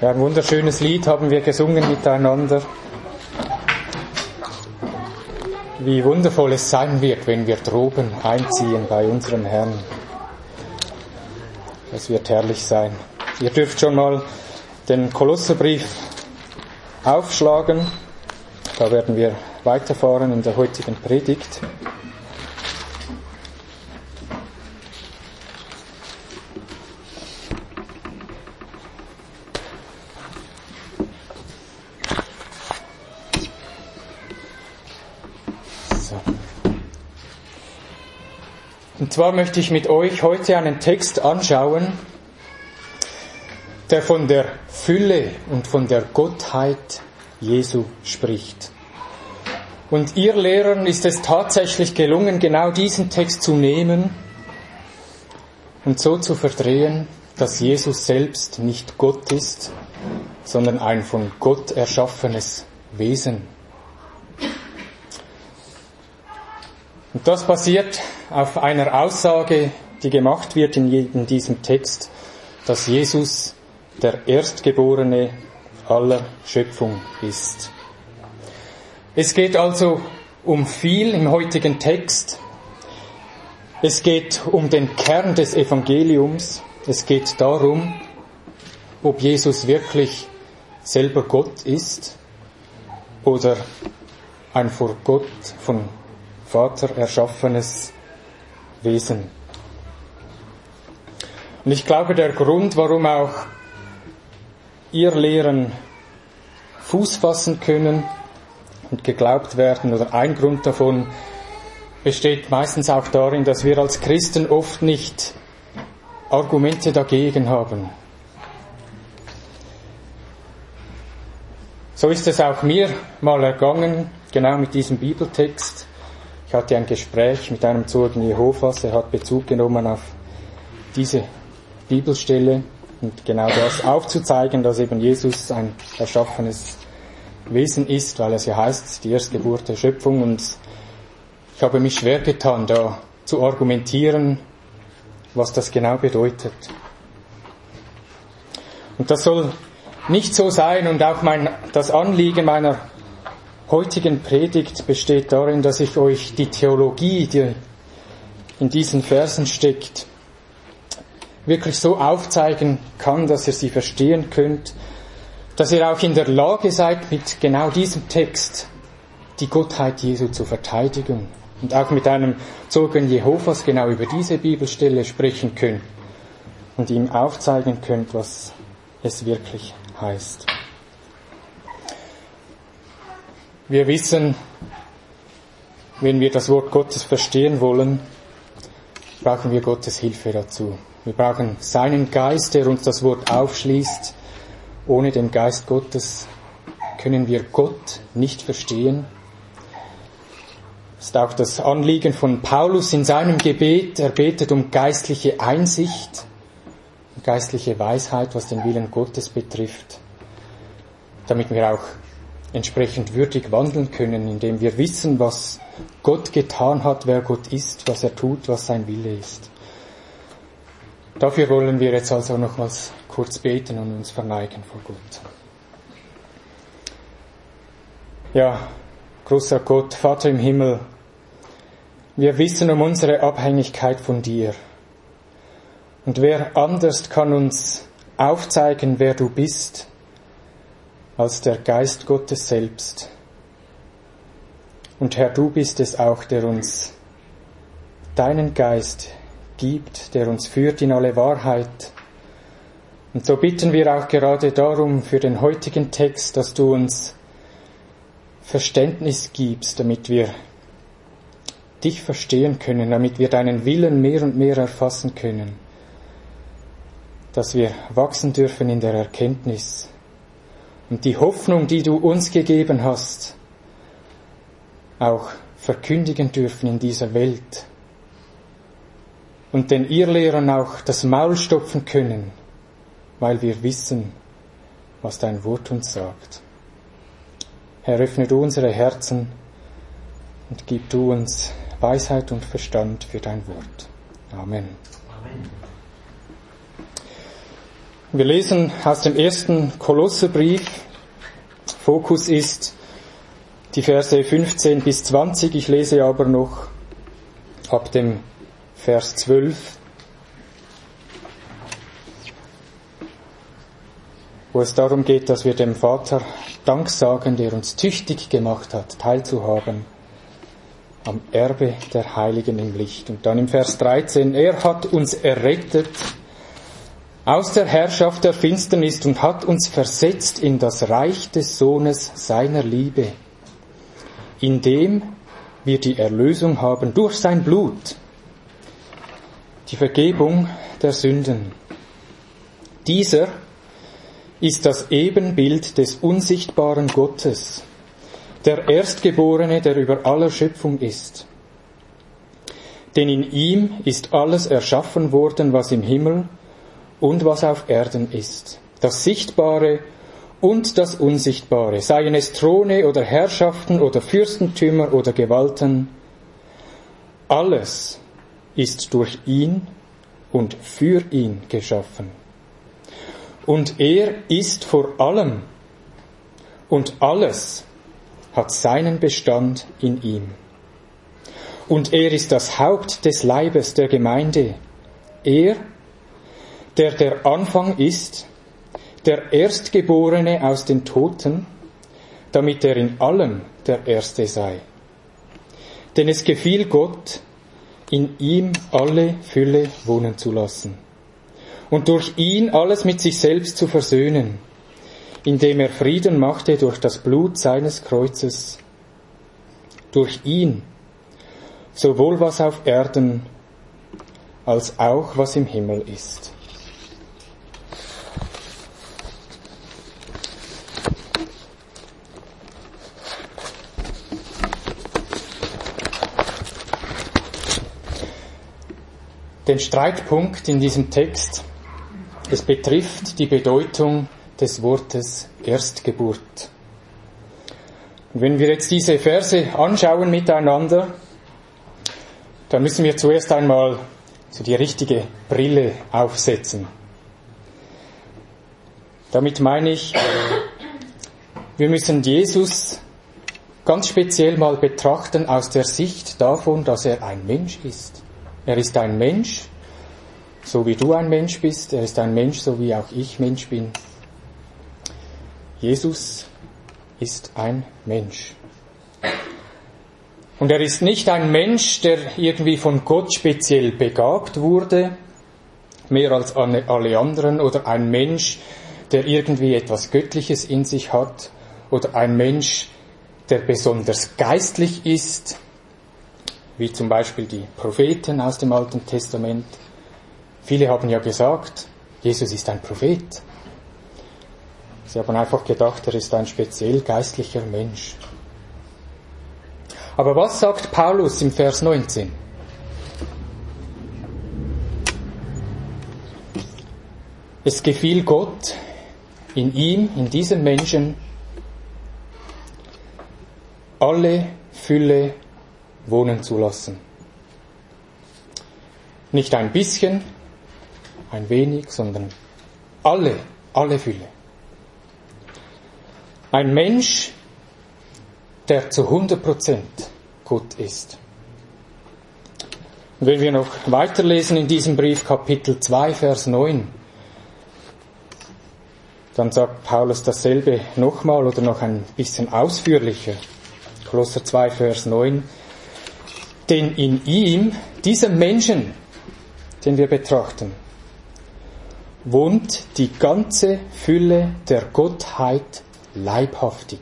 Ja, ein wunderschönes Lied haben wir gesungen miteinander. Wie wundervoll es sein wird, wenn wir droben einziehen bei unserem Herrn. Das wird herrlich sein. Ihr dürft schon mal den Kolosserbrief aufschlagen. Da werden wir weiterfahren in der heutigen Predigt. Und zwar möchte ich mit euch heute einen Text anschauen, der von der Fülle und von der Gottheit Jesu spricht. Und ihr Lehrern ist es tatsächlich gelungen, genau diesen Text zu nehmen und so zu verdrehen, dass Jesus selbst nicht Gott ist, sondern ein von Gott erschaffenes Wesen. Und das basiert auf einer Aussage, die gemacht wird in diesem Text, dass Jesus der Erstgeborene aller Schöpfung ist. Es geht also um viel im heutigen Text. Es geht um den Kern des Evangeliums. Es geht darum, ob Jesus wirklich selber Gott ist oder ein vor Gott von Vater erschaffenes Wesen. Und ich glaube, der Grund, warum auch ihr Lehren Fuß fassen können und geglaubt werden, oder ein Grund davon besteht meistens auch darin, dass wir als Christen oft nicht Argumente dagegen haben. So ist es auch mir mal ergangen, genau mit diesem Bibeltext. Ich hatte ein Gespräch mit einem Zeugen Jehovas, er hat Bezug genommen auf diese Bibelstelle. Und genau das aufzuzeigen, dass eben Jesus ein erschaffenes Wesen ist, weil es ja heißt, die Erstgeburt der Schöpfung. Und ich habe mich schwer getan, da zu argumentieren, was das genau bedeutet. Und das soll nicht so sein und auch mein, das Anliegen meiner heutigen Predigt besteht darin, dass ich euch die Theologie, die in diesen Versen steckt, wirklich so aufzeigen kann, dass ihr sie verstehen könnt, dass ihr auch in der Lage seid, mit genau diesem Text die Gottheit Jesu zu verteidigen und auch mit einem Zeugen Jehovas genau über diese Bibelstelle sprechen könnt und ihm aufzeigen könnt, was es wirklich heißt. Wir wissen, wenn wir das Wort Gottes verstehen wollen, brauchen wir Gottes Hilfe dazu. Wir brauchen seinen Geist, der uns das Wort aufschließt. Ohne den Geist Gottes können wir Gott nicht verstehen. Das ist auch das Anliegen von Paulus in seinem Gebet. Er betet um geistliche Einsicht, geistliche Weisheit, was den Willen Gottes betrifft, damit wir auch entsprechend würdig wandeln können, indem wir wissen, was Gott getan hat, wer Gott ist, was er tut, was sein Wille ist. Dafür wollen wir jetzt also nochmals kurz beten und uns verneigen vor Gott. Ja, großer Gott, Vater im Himmel, wir wissen um unsere Abhängigkeit von dir. Und wer anders kann uns aufzeigen, wer du bist, als der Geist Gottes selbst. Und Herr, du bist es auch, der uns deinen Geist gibt, der uns führt in alle Wahrheit. Und so bitten wir auch gerade darum für den heutigen Text, dass du uns Verständnis gibst, damit wir dich verstehen können, damit wir deinen Willen mehr und mehr erfassen können, dass wir wachsen dürfen in der Erkenntnis und die Hoffnung, die du uns gegeben hast, auch verkündigen dürfen in dieser Welt und den Irrlehrern auch das Maul stopfen können, weil wir wissen, was dein Wort uns sagt. Herr, öffne du unsere Herzen und gib du uns Weisheit und Verstand für dein Wort. Amen. Amen. Wir lesen aus dem ersten Kolosserbrief. Fokus ist die Verse 15 bis 20. Ich lese aber noch ab dem Vers 12. wo es darum geht, dass wir dem Vater Dank sagen, der uns tüchtig gemacht hat, teilzuhaben am Erbe der Heiligen im Licht. Und dann im Vers 13, er hat uns errettet aus der Herrschaft der Finsternis und hat uns versetzt in das Reich des Sohnes seiner Liebe, in dem wir die Erlösung haben durch sein Blut, die Vergebung der Sünden. Dieser ist das Ebenbild des unsichtbaren Gottes, der Erstgeborene, der über aller Schöpfung ist. Denn in ihm ist alles erschaffen worden, was im Himmel und was auf Erden ist, das Sichtbare und das Unsichtbare, seien es Throne oder Herrschaften oder Fürstentümer oder Gewalten. Alles ist durch ihn und für ihn geschaffen. Und er ist vor allem und alles hat seinen Bestand in ihm. Und er ist das Haupt des Leibes der Gemeinde. Er, der der Anfang ist, der Erstgeborene aus den Toten, damit er in allem der Erste sei. Denn es gefiel Gott, in ihm alle Fülle wohnen zu lassen und durch ihn alles mit sich selbst zu versöhnen, indem er Frieden machte durch das Blut seines Kreuzes, durch ihn, sowohl was auf Erden als auch was im Himmel ist. Den Streitpunkt in diesem Text es betrifft die Bedeutung des Wortes Erstgeburt. Und wenn wir jetzt diese Verse anschauen miteinander, dann müssen wir zuerst einmal so die richtige Brille aufsetzen. Damit meine ich, wir müssen Jesus ganz speziell mal betrachten aus der Sicht davon, dass er ein Mensch ist. Er ist ein Mensch, so wie du ein Mensch bist. Er ist ein Mensch, so wie auch ich Mensch bin. Jesus ist ein Mensch. Und er ist nicht ein Mensch, der irgendwie von Gott speziell begabt wurde, mehr als alle anderen, oder ein Mensch, der irgendwie etwas Göttliches in sich hat, oder ein Mensch, der besonders geistlich ist, wie zum Beispiel die Propheten aus dem Alten Testament, Viele haben ja gesagt, Jesus ist ein Prophet. Sie haben einfach gedacht, er ist ein speziell geistlicher Mensch. Aber was sagt Paulus im Vers 19? Es gefiel Gott, in ihm, in diesem Menschen, alle Fülle wohnen zu lassen. Nicht ein bisschen, ein wenig, sondern alle, alle Fülle. Ein Mensch, der zu 100% gut ist. Und wenn wir noch weiterlesen in diesem Brief Kapitel 2, Vers 9, dann sagt Paulus dasselbe nochmal oder noch ein bisschen ausführlicher. Kolosser 2, Vers 9. Denn in ihm, diesem Menschen, den wir betrachten, wohnt die ganze Fülle der Gottheit leibhaftig.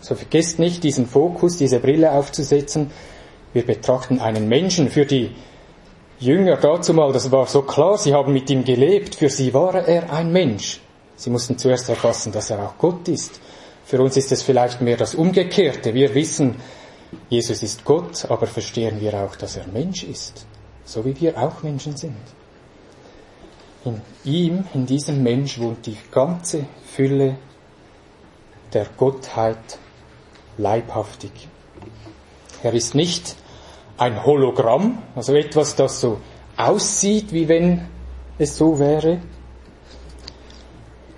So vergesst nicht, diesen Fokus, diese Brille aufzusetzen. Wir betrachten einen Menschen. Für die Jünger dazu mal, das war so klar, sie haben mit ihm gelebt. Für sie war er ein Mensch. Sie mussten zuerst erfassen, dass er auch Gott ist. Für uns ist es vielleicht mehr das Umgekehrte. Wir wissen, Jesus ist Gott, aber verstehen wir auch, dass er Mensch ist. So wie wir auch Menschen sind. In ihm, in diesem Mensch wohnt die ganze Fülle der Gottheit leibhaftig. Er ist nicht ein Hologramm, also etwas, das so aussieht, wie wenn es so wäre.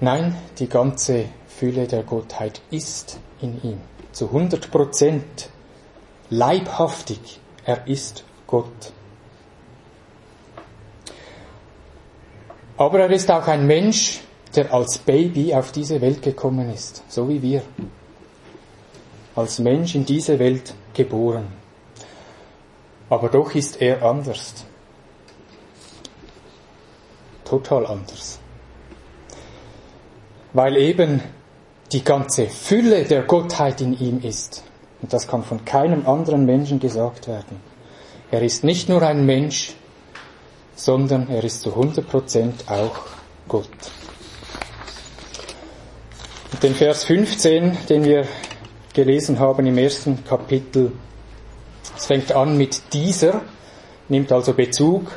Nein, die ganze Fülle der Gottheit ist in ihm. Zu 100 Prozent leibhaftig. Er ist Gott. Aber er ist auch ein Mensch, der als Baby auf diese Welt gekommen ist, so wie wir. Als Mensch in diese Welt geboren. Aber doch ist er anders. Total anders. Weil eben die ganze Fülle der Gottheit in ihm ist. Und das kann von keinem anderen Menschen gesagt werden. Er ist nicht nur ein Mensch, sondern er ist zu 100% auch Gott. Und den Vers 15, den wir gelesen haben im ersten Kapitel, es fängt an mit dieser, nimmt also Bezug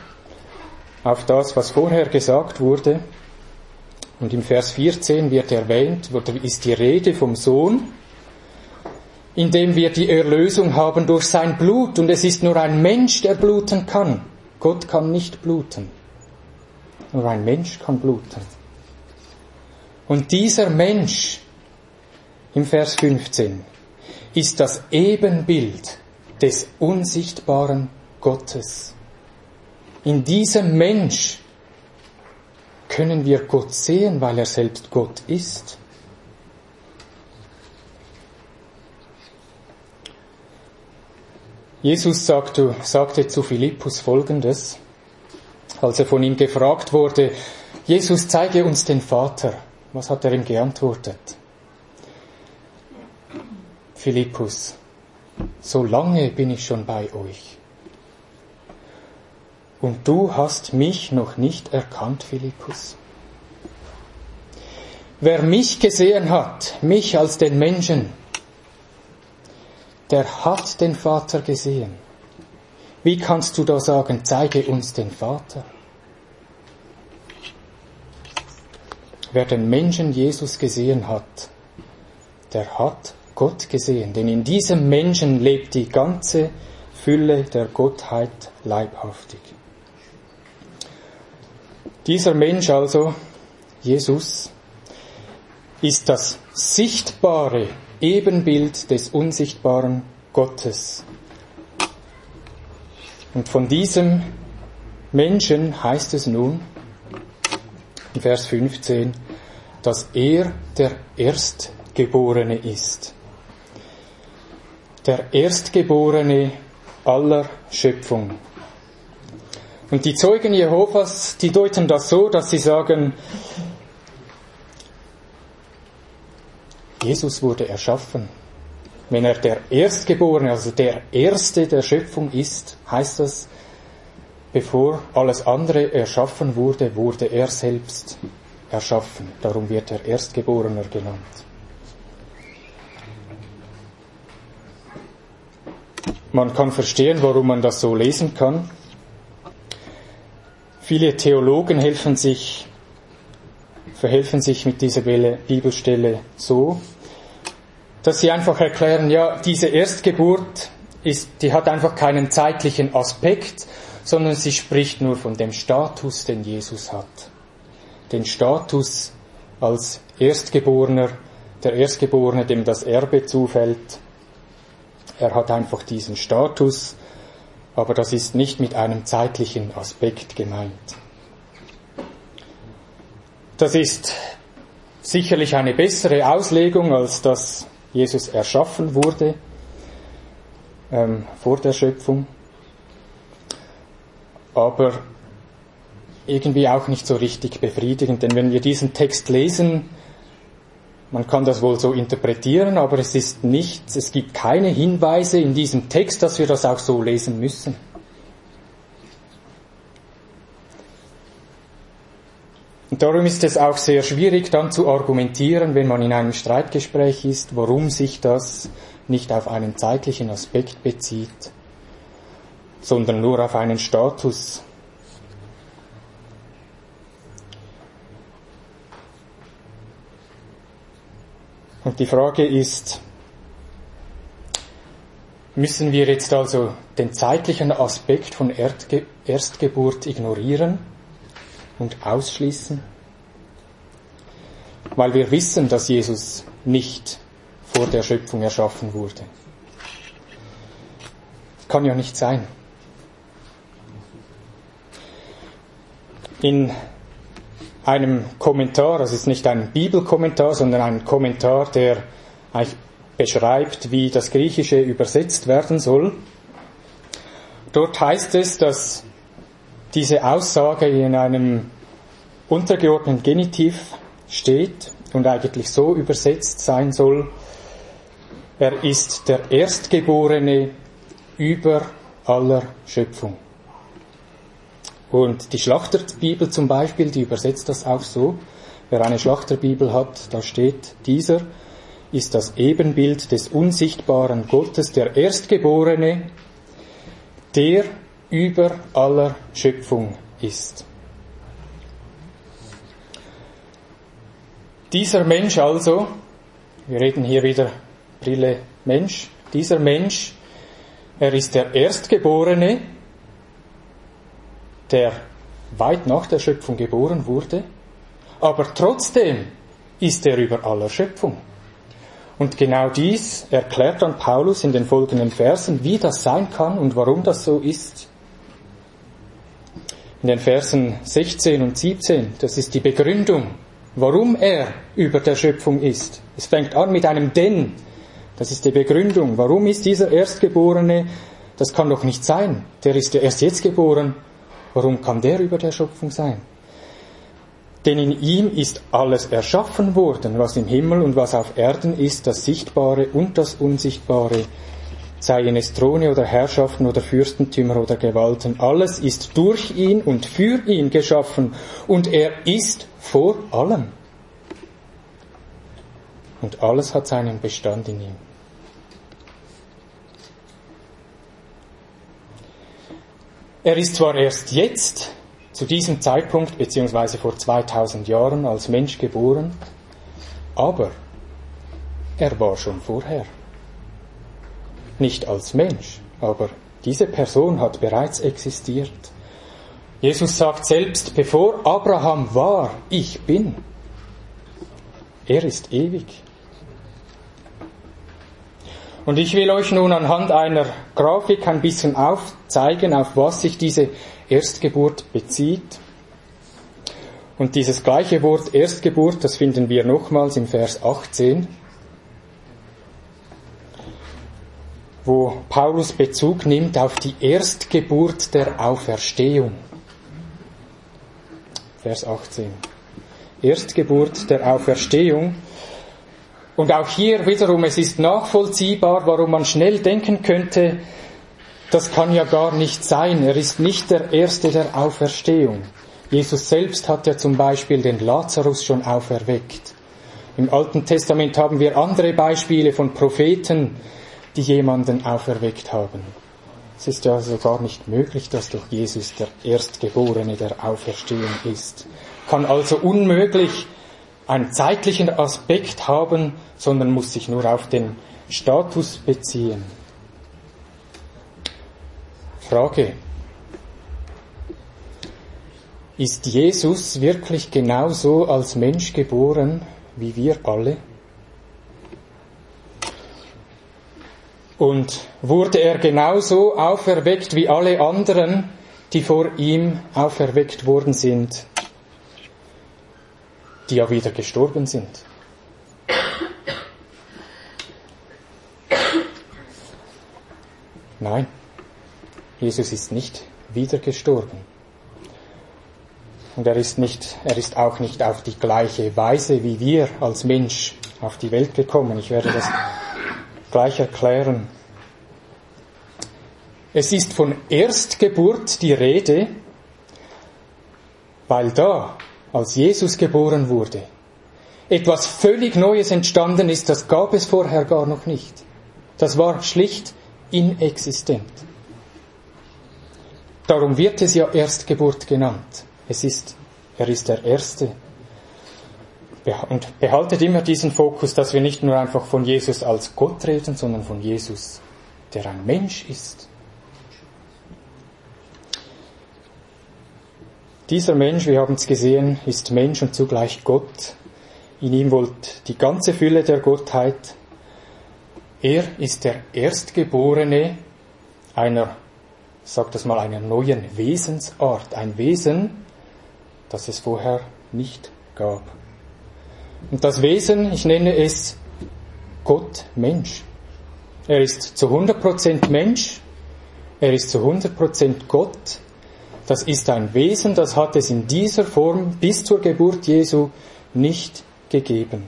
auf das, was vorher gesagt wurde. Und im Vers 14 wird erwähnt, ist die Rede vom Sohn, in dem wir die Erlösung haben durch sein Blut. Und es ist nur ein Mensch, der bluten kann. Gott kann nicht bluten. Nur ein Mensch kann bluten. Und dieser Mensch im Vers 15 ist das Ebenbild des unsichtbaren Gottes. In diesem Mensch können wir Gott sehen, weil er selbst Gott ist. Jesus sagte, sagte zu Philippus Folgendes, als er von ihm gefragt wurde, Jesus, zeige uns den Vater. Was hat er ihm geantwortet? Philippus, so lange bin ich schon bei euch. Und du hast mich noch nicht erkannt, Philippus. Wer mich gesehen hat, mich als den Menschen, der hat den Vater gesehen. Wie kannst du da sagen, zeige uns den Vater? Wer den Menschen Jesus gesehen hat, der hat Gott gesehen, denn in diesem Menschen lebt die ganze Fülle der Gottheit leibhaftig. Dieser Mensch also, Jesus, ist das sichtbare Ebenbild des unsichtbaren Gottes. Und von diesem Menschen heißt es nun, in Vers 15, dass er der Erstgeborene ist. Der Erstgeborene aller Schöpfung. Und die Zeugen Jehovas, die deuten das so, dass sie sagen, Jesus wurde erschaffen. Wenn er der Erstgeborene, also der Erste der Schöpfung ist, heißt das, bevor alles andere erschaffen wurde, wurde er selbst erschaffen. Darum wird er Erstgeborener genannt. Man kann verstehen, warum man das so lesen kann. Viele Theologen helfen sich verhelfen sich mit dieser Bibelstelle so, dass sie einfach erklären, ja, diese Erstgeburt ist, die hat einfach keinen zeitlichen Aspekt, sondern sie spricht nur von dem Status, den Jesus hat. Den Status als Erstgeborener, der Erstgeborene, dem das Erbe zufällt. Er hat einfach diesen Status, aber das ist nicht mit einem zeitlichen Aspekt gemeint. Das ist sicherlich eine bessere Auslegung, als dass Jesus erschaffen wurde ähm, vor der Schöpfung, aber irgendwie auch nicht so richtig befriedigend, denn wenn wir diesen Text lesen, man kann das wohl so interpretieren, aber es ist nichts, es gibt keine Hinweise in diesem Text, dass wir das auch so lesen müssen. Und darum ist es auch sehr schwierig dann zu argumentieren, wenn man in einem Streitgespräch ist, warum sich das nicht auf einen zeitlichen Aspekt bezieht, sondern nur auf einen Status. Und die Frage ist, müssen wir jetzt also den zeitlichen Aspekt von Erdge Erstgeburt ignorieren? Und ausschließen? Weil wir wissen, dass Jesus nicht vor der Schöpfung erschaffen wurde. Kann ja nicht sein. In einem Kommentar, das ist nicht ein Bibelkommentar, sondern ein Kommentar, der eigentlich beschreibt, wie das Griechische übersetzt werden soll. Dort heißt es, dass diese Aussage in einem untergeordneten Genitiv steht und eigentlich so übersetzt sein soll, er ist der Erstgeborene über aller Schöpfung. Und die Schlachterbibel zum Beispiel, die übersetzt das auch so. Wer eine Schlachterbibel hat, da steht, dieser ist das Ebenbild des unsichtbaren Gottes, der Erstgeborene, der über aller Schöpfung ist. Dieser Mensch also, wir reden hier wieder Brille Mensch, dieser Mensch, er ist der Erstgeborene, der weit nach der Schöpfung geboren wurde, aber trotzdem ist er über aller Schöpfung. Und genau dies erklärt dann Paulus in den folgenden Versen, wie das sein kann und warum das so ist. In den Versen 16 und 17, das ist die Begründung, warum er über der Schöpfung ist. Es fängt an mit einem Denn. Das ist die Begründung. Warum ist dieser Erstgeborene? Das kann doch nicht sein. Der ist ja erst jetzt geboren. Warum kann der über der Schöpfung sein? Denn in ihm ist alles erschaffen worden, was im Himmel und was auf Erden ist, das Sichtbare und das Unsichtbare, seien es Throne oder Herrschaften oder Fürstentümer oder Gewalten. Alles ist durch ihn und für ihn geschaffen und er ist vor allem. Und alles hat seinen Bestand in ihm. Er ist zwar erst jetzt, zu diesem Zeitpunkt, beziehungsweise vor 2000 Jahren, als Mensch geboren, aber er war schon vorher. Nicht als Mensch, aber diese Person hat bereits existiert. Jesus sagt selbst, bevor Abraham war, ich bin. Er ist ewig. Und ich will euch nun anhand einer Grafik ein bisschen aufzeigen, auf was sich diese Erstgeburt bezieht. Und dieses gleiche Wort Erstgeburt, das finden wir nochmals im Vers 18, wo Paulus Bezug nimmt auf die Erstgeburt der Auferstehung. Vers 18. Erstgeburt der Auferstehung. Und auch hier wiederum, es ist nachvollziehbar, warum man schnell denken könnte, das kann ja gar nicht sein. Er ist nicht der Erste der Auferstehung. Jesus selbst hat ja zum Beispiel den Lazarus schon auferweckt. Im Alten Testament haben wir andere Beispiele von Propheten, die jemanden auferweckt haben. Es ist ja also gar nicht möglich, dass doch Jesus der Erstgeborene der Auferstehung ist. Kann also unmöglich einen zeitlichen Aspekt haben, sondern muss sich nur auf den Status beziehen. Frage. Ist Jesus wirklich genauso als Mensch geboren wie wir alle? Und wurde er genauso auferweckt wie alle anderen, die vor ihm auferweckt worden sind? die ja wieder gestorben sind. Nein, Jesus ist nicht wieder gestorben. Und er ist nicht, er ist auch nicht auf die gleiche Weise wie wir als Mensch auf die Welt gekommen. Ich werde das gleich erklären. Es ist von Erstgeburt die Rede, weil da als Jesus geboren wurde, etwas völlig Neues entstanden ist, das gab es vorher gar noch nicht. Das war schlicht inexistent. Darum wird es ja Erstgeburt genannt. Es ist, er ist der Erste. Und behaltet immer diesen Fokus, dass wir nicht nur einfach von Jesus als Gott reden, sondern von Jesus, der ein Mensch ist. dieser Mensch, wir haben es gesehen, ist Mensch und zugleich Gott. In ihm wohnt die ganze Fülle der Gottheit. Er ist der Erstgeborene einer, sag das mal, einer neuen Wesensart. Ein Wesen, das es vorher nicht gab. Und das Wesen, ich nenne es Gott Mensch. Er ist zu 100% Mensch, er ist zu 100% Gott. Das ist ein Wesen, das hat es in dieser Form bis zur Geburt Jesu nicht gegeben.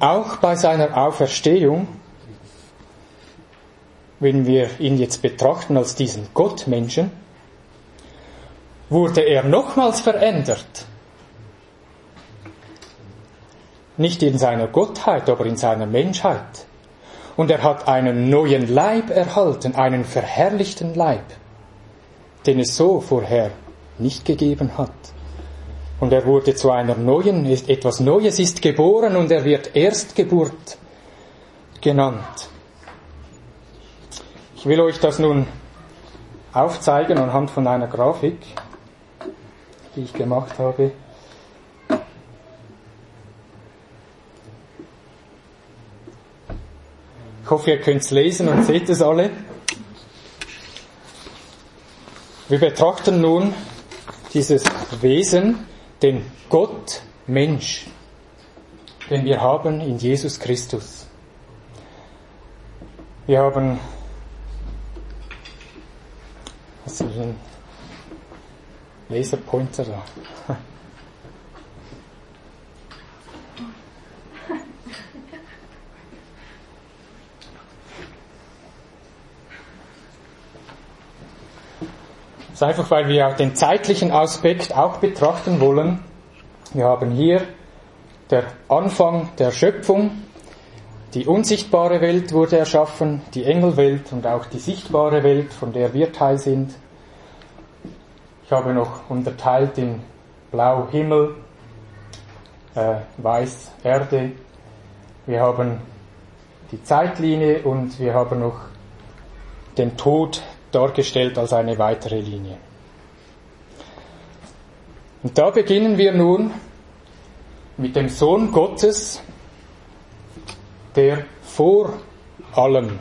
Auch bei seiner Auferstehung, wenn wir ihn jetzt betrachten als diesen Gottmenschen, wurde er nochmals verändert. Nicht in seiner Gottheit, aber in seiner Menschheit. Und er hat einen neuen Leib erhalten, einen verherrlichten Leib, den es so vorher nicht gegeben hat. Und er wurde zu einer neuen, etwas Neues ist geboren und er wird Erstgeburt genannt. Ich will euch das nun aufzeigen anhand von einer Grafik, die ich gemacht habe. Ich hoffe, ihr könnt es lesen und seht es alle. Wir betrachten nun dieses Wesen, den Gott Mensch, den wir haben in Jesus Christus. Wir haben was ist ein Laserpointer da? Das ist einfach, weil wir den zeitlichen Aspekt auch betrachten wollen. Wir haben hier der Anfang der Schöpfung. Die unsichtbare Welt wurde erschaffen, die Engelwelt und auch die sichtbare Welt, von der wir Teil sind. Ich habe noch unterteilt in Blau Himmel, äh, Weiß Erde. Wir haben die Zeitlinie und wir haben noch den Tod dargestellt als eine weitere Linie. Und da beginnen wir nun mit dem Sohn Gottes, der vor allem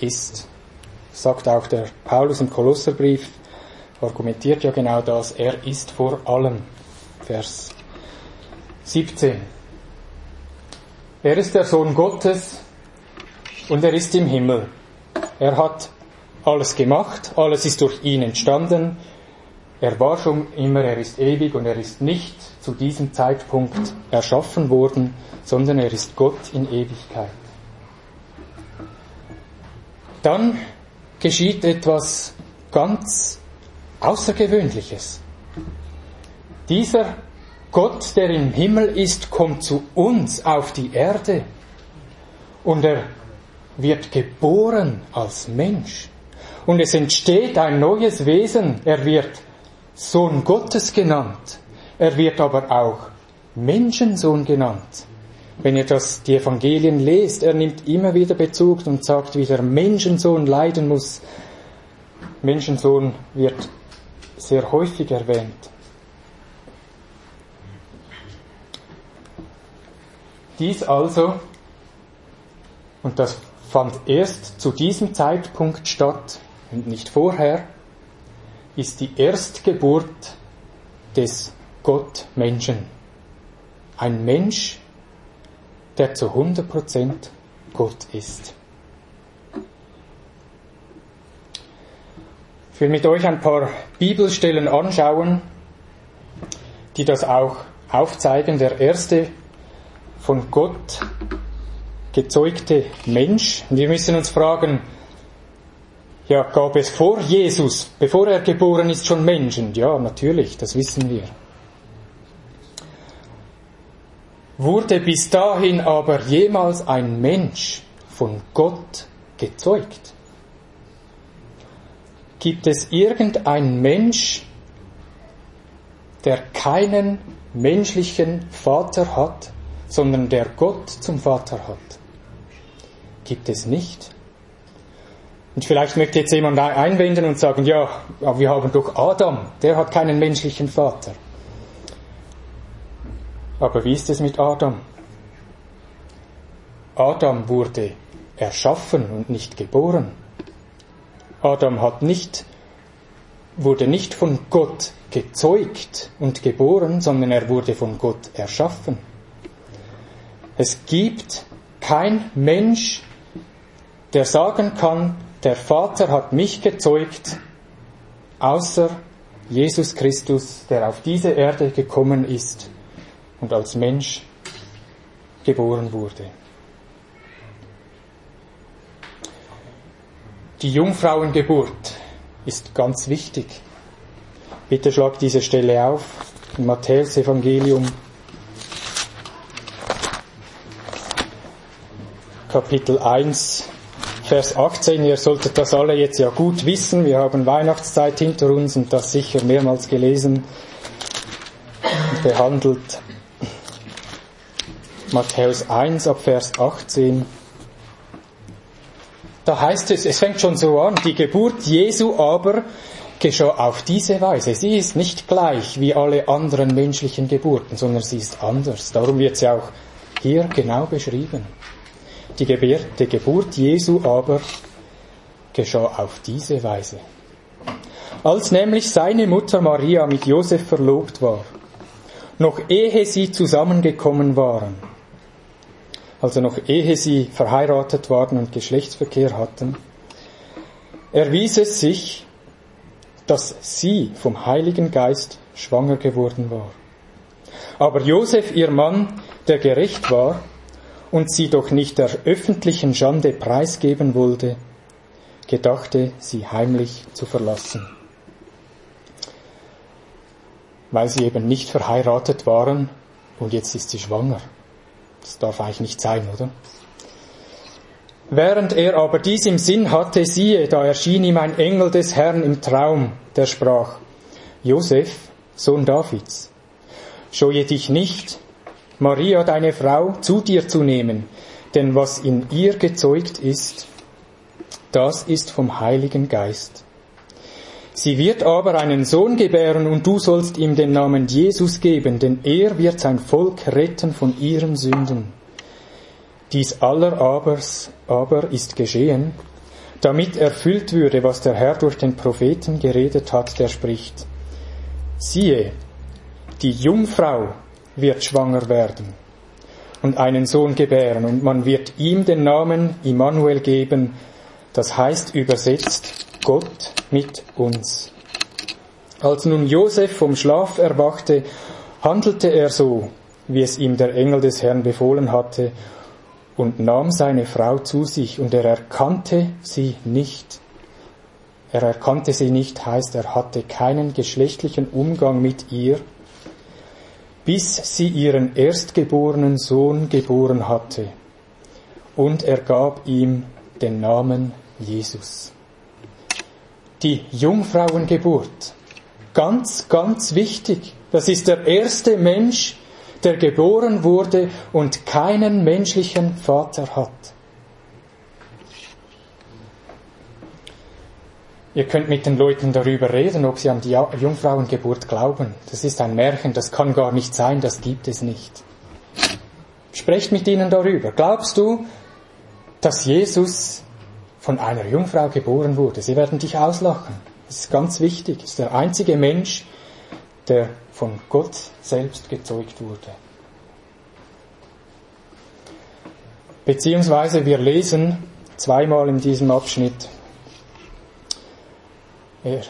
ist. Sagt auch der Paulus im Kolosserbrief, argumentiert ja genau das, er ist vor allem. Vers 17. Er ist der Sohn Gottes und er ist im Himmel. Er hat alles gemacht, alles ist durch ihn entstanden. Er war schon immer, er ist ewig und er ist nicht zu diesem Zeitpunkt erschaffen worden, sondern er ist Gott in Ewigkeit. Dann geschieht etwas ganz Außergewöhnliches. Dieser Gott, der im Himmel ist, kommt zu uns auf die Erde und er wird geboren als Mensch. Und es entsteht ein neues Wesen. Er wird Sohn Gottes genannt. Er wird aber auch Menschensohn genannt. Wenn ihr das, die Evangelien lest, er nimmt immer wieder Bezug und sagt, wie der Menschensohn leiden muss. Menschensohn wird sehr häufig erwähnt. Dies also, und das fand erst zu diesem Zeitpunkt statt, und nicht vorher, ist die Erstgeburt des Gottmenschen. Ein Mensch, der zu 100% Gott ist. Ich will mit euch ein paar Bibelstellen anschauen, die das auch aufzeigen. Der erste von Gott gezeugte Mensch. Wir müssen uns fragen, ja, gab es vor Jesus, bevor er geboren ist, schon Menschen? Ja, natürlich, das wissen wir. Wurde bis dahin aber jemals ein Mensch von Gott gezeugt? Gibt es irgendein Mensch, der keinen menschlichen Vater hat, sondern der Gott zum Vater hat? Gibt es nicht. Und vielleicht möchte jetzt jemand einwenden und sagen, ja, aber wir haben doch Adam, der hat keinen menschlichen Vater. Aber wie ist es mit Adam? Adam wurde erschaffen und nicht geboren. Adam hat nicht, wurde nicht von Gott gezeugt und geboren, sondern er wurde von Gott erschaffen. Es gibt kein Mensch, der sagen kann, der Vater hat mich gezeugt, außer Jesus Christus, der auf diese Erde gekommen ist und als Mensch geboren wurde. Die Jungfrauengeburt ist ganz wichtig. Bitte schlag diese Stelle auf im Matthäus Evangelium Kapitel 1 Vers 18. Ihr solltet das alle jetzt ja gut wissen. Wir haben Weihnachtszeit hinter uns und das sicher mehrmals gelesen und behandelt. Matthäus 1 ab Vers 18. Da heißt es, es fängt schon so an, die Geburt Jesu aber geschah auf diese Weise. Sie ist nicht gleich wie alle anderen menschlichen Geburten, sondern sie ist anders. Darum wird sie auch hier genau beschrieben. Die Geburt, Geburt Jesu aber geschah auf diese Weise. Als nämlich seine Mutter Maria mit Josef verlobt war, noch ehe sie zusammengekommen waren, also noch ehe sie verheiratet waren und Geschlechtsverkehr hatten, erwies es sich, dass sie vom Heiligen Geist schwanger geworden war. Aber Josef, ihr Mann, der gerecht war und sie doch nicht der öffentlichen Schande preisgeben wollte, gedachte, sie heimlich zu verlassen. Weil sie eben nicht verheiratet waren und jetzt ist sie schwanger. Das darf eigentlich nicht sein, oder? Während er aber dies im Sinn hatte, siehe, da erschien ihm ein Engel des Herrn im Traum, der sprach, Josef, Sohn Davids, scheue dich nicht, Maria, deine Frau, zu dir zu nehmen, denn was in ihr gezeugt ist, das ist vom Heiligen Geist. Sie wird aber einen Sohn gebären und du sollst ihm den Namen Jesus geben, denn er wird sein Volk retten von ihren Sünden. Dies aller Abers aber ist geschehen, damit erfüllt würde, was der Herr durch den Propheten geredet hat, der spricht. Siehe, die Jungfrau wird schwanger werden und einen Sohn gebären und man wird ihm den Namen Immanuel geben, das heißt übersetzt Gott mit uns. Als nun Josef vom Schlaf erwachte, handelte er so, wie es ihm der Engel des Herrn befohlen hatte, und nahm seine Frau zu sich, und er erkannte sie nicht. Er erkannte sie nicht, heißt, er hatte keinen geschlechtlichen Umgang mit ihr, bis sie ihren erstgeborenen Sohn geboren hatte, und er gab ihm den Namen Jesus die Jungfrauengeburt. Ganz, ganz wichtig. Das ist der erste Mensch, der geboren wurde und keinen menschlichen Vater hat. Ihr könnt mit den Leuten darüber reden, ob sie an die Jungfrauengeburt glauben. Das ist ein Märchen, das kann gar nicht sein, das gibt es nicht. Sprecht mit ihnen darüber. Glaubst du, dass Jesus von einer Jungfrau geboren wurde. Sie werden dich auslachen. Das ist ganz wichtig. Das ist der einzige Mensch, der von Gott selbst gezeugt wurde. Beziehungsweise wir lesen zweimal in diesem Abschnitt, er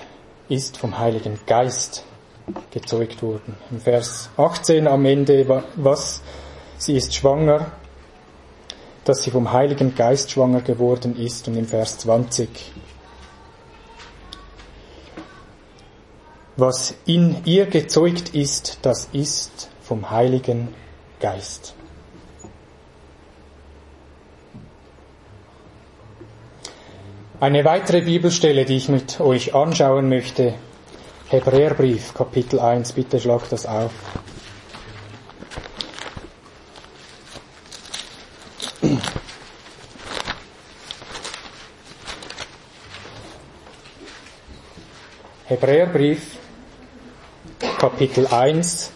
ist vom Heiligen Geist gezeugt worden. Im Vers 18 am Ende, was, sie ist schwanger dass sie vom Heiligen Geist schwanger geworden ist und im Vers 20. Was in ihr gezeugt ist, das ist vom Heiligen Geist. Eine weitere Bibelstelle, die ich mit euch anschauen möchte, Hebräerbrief, Kapitel 1, bitte schlagt das auf. Hebräerbrief, Kapitel 1.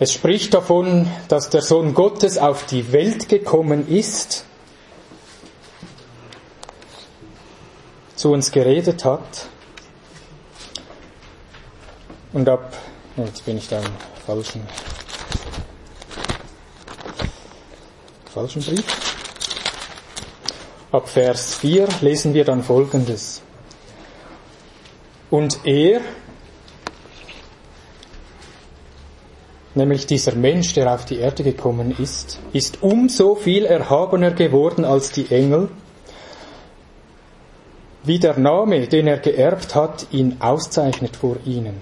Es spricht davon, dass der Sohn Gottes auf die Welt gekommen ist, zu uns geredet hat. Und ab, jetzt bin ich da im falschen, falschen Brief. Ab Vers 4 lesen wir dann Folgendes. Und er, nämlich dieser Mensch, der auf die Erde gekommen ist, ist umso viel erhabener geworden als die Engel, wie der Name, den er geerbt hat, ihn auszeichnet vor ihnen.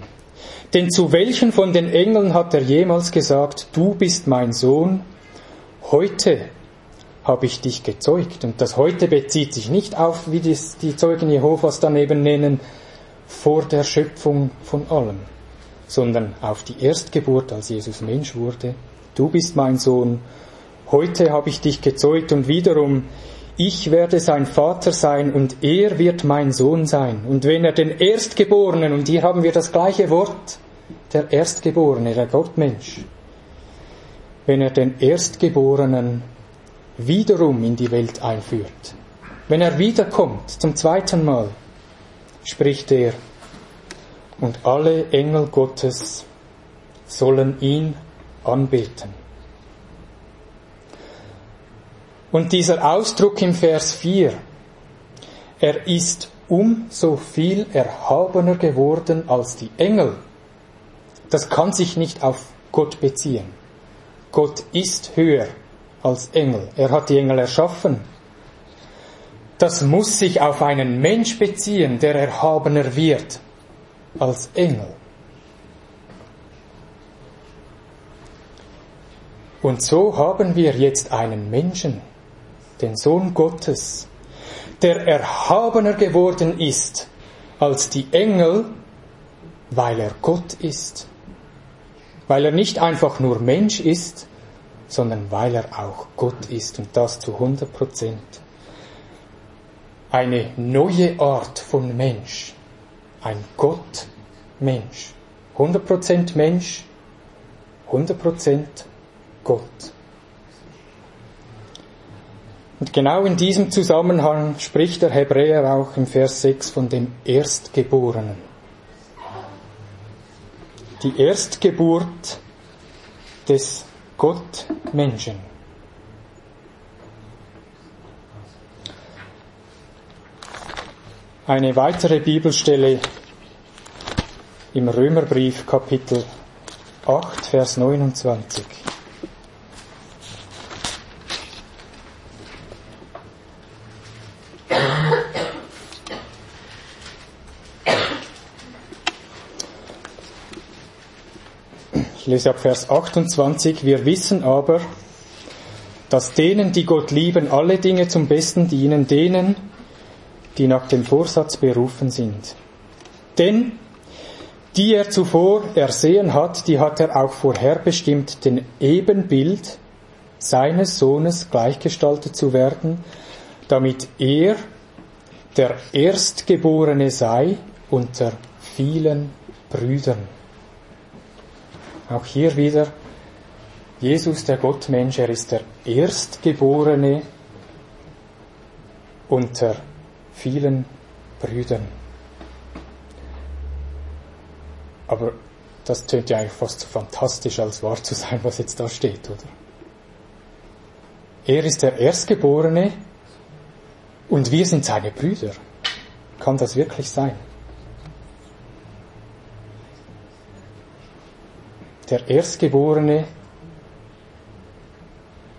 Denn zu welchen von den Engeln hat er jemals gesagt, du bist mein Sohn, heute habe ich dich gezeugt. Und das heute bezieht sich nicht auf, wie das die Zeugen Jehovas daneben nennen, vor der Schöpfung von allem, sondern auf die Erstgeburt, als Jesus Mensch wurde. Du bist mein Sohn, heute habe ich dich gezeugt und wiederum, ich werde sein Vater sein und er wird mein Sohn sein. Und wenn er den Erstgeborenen, und hier haben wir das gleiche Wort, der Erstgeborene, der Gottmensch, wenn er den Erstgeborenen wiederum in die Welt einführt, wenn er wiederkommt zum zweiten Mal, spricht er, und alle Engel Gottes sollen ihn anbeten. Und dieser Ausdruck im Vers 4, er ist umso viel erhabener geworden als die Engel. Das kann sich nicht auf Gott beziehen. Gott ist höher als Engel. Er hat die Engel erschaffen. Das muss sich auf einen Mensch beziehen, der erhabener wird als Engel. Und so haben wir jetzt einen Menschen, den Sohn Gottes, der erhabener geworden ist als die Engel, weil er Gott ist. Weil er nicht einfach nur Mensch ist, sondern weil er auch Gott ist und das zu 100 Prozent. Eine neue Art von Mensch, ein Gott-Mensch. 100 Prozent Mensch, 100 Prozent Gott. Und genau in diesem Zusammenhang spricht der Hebräer auch im Vers 6 von dem Erstgeborenen. Die Erstgeburt des Gott Menschen. Eine weitere Bibelstelle im Römerbrief Kapitel 8, Vers 29. lese ab Vers 28. Wir wissen aber, dass denen, die Gott lieben, alle Dinge zum Besten dienen, denen, die nach dem Vorsatz berufen sind. Denn die er zuvor ersehen hat, die hat er auch vorherbestimmt, den Ebenbild seines Sohnes gleichgestaltet zu werden, damit er der Erstgeborene sei unter vielen Brüdern. Auch hier wieder Jesus, der Gottmensch, er ist der Erstgeborene unter vielen Brüdern. Aber das tönt ja eigentlich fast zu fantastisch, als wahr zu sein, was jetzt da steht, oder? Er ist der Erstgeborene und wir sind seine Brüder. Kann das wirklich sein? Der Erstgeborene,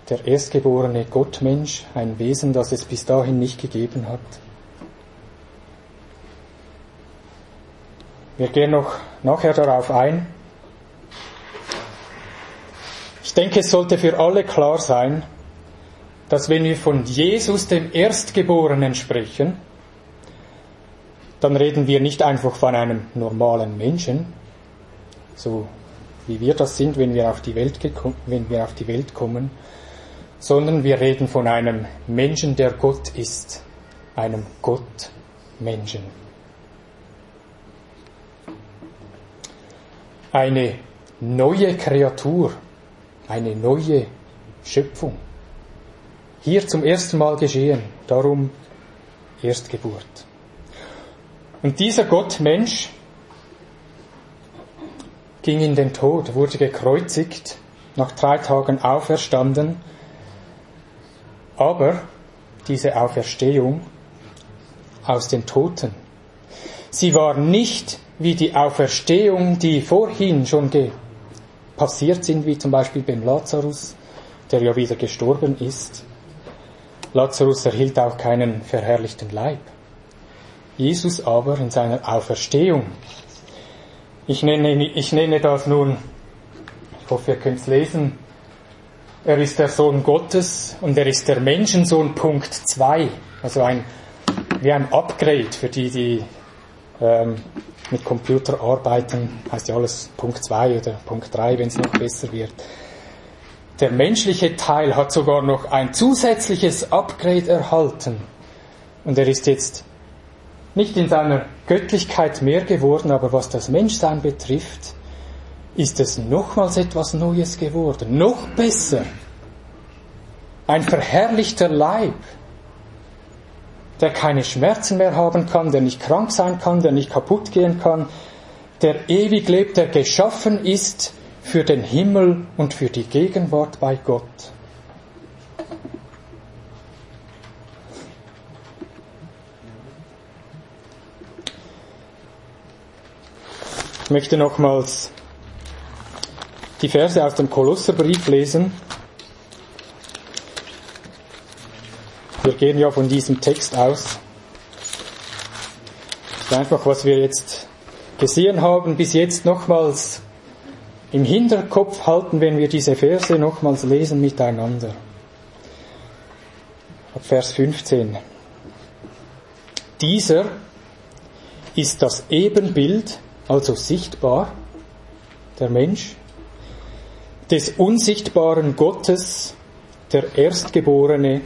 der Erstgeborene Gottmensch, ein Wesen, das es bis dahin nicht gegeben hat. Wir gehen noch nachher darauf ein. Ich denke, es sollte für alle klar sein, dass wenn wir von Jesus, dem Erstgeborenen, sprechen, dann reden wir nicht einfach von einem normalen Menschen, so wie wir das sind, wenn wir auf die Welt, wenn wir auf die Welt kommen, sondern wir reden von einem Menschen, der Gott ist, einem Gottmenschen. Eine neue Kreatur, eine neue Schöpfung. Hier zum ersten Mal geschehen, darum Erstgeburt. Und dieser Gottmensch ging in den Tod, wurde gekreuzigt, nach drei Tagen auferstanden, aber diese Auferstehung aus den Toten, sie war nicht wie die Auferstehung, die vorhin schon passiert sind, wie zum Beispiel beim Lazarus, der ja wieder gestorben ist. Lazarus erhielt auch keinen verherrlichten Leib. Jesus aber in seiner Auferstehung. Ich nenne, ich nenne das nun, ich hoffe, ihr könnt es lesen, er ist der Sohn Gottes und er ist der Menschensohn Punkt 2. Also ein, wie ein Upgrade für die, die ähm, mit Computer arbeiten, heißt ja alles Punkt 2 oder Punkt 3, wenn es noch besser wird. Der menschliche Teil hat sogar noch ein zusätzliches Upgrade erhalten. Und er ist jetzt nicht in seiner Göttlichkeit mehr geworden, aber was das Menschsein betrifft, ist es nochmals etwas Neues geworden, noch besser. Ein verherrlichter Leib, der keine Schmerzen mehr haben kann, der nicht krank sein kann, der nicht kaputt gehen kann, der ewig lebt, der geschaffen ist für den Himmel und für die Gegenwart bei Gott. Ich möchte nochmals die Verse aus dem Kolosserbrief lesen. Wir gehen ja von diesem Text aus. Das ist einfach, was wir jetzt gesehen haben, bis jetzt nochmals im Hinterkopf halten, wenn wir diese Verse nochmals lesen miteinander. Ab Vers 15. Dieser ist das Ebenbild, also sichtbar, der Mensch, des unsichtbaren Gottes, der Erstgeborene,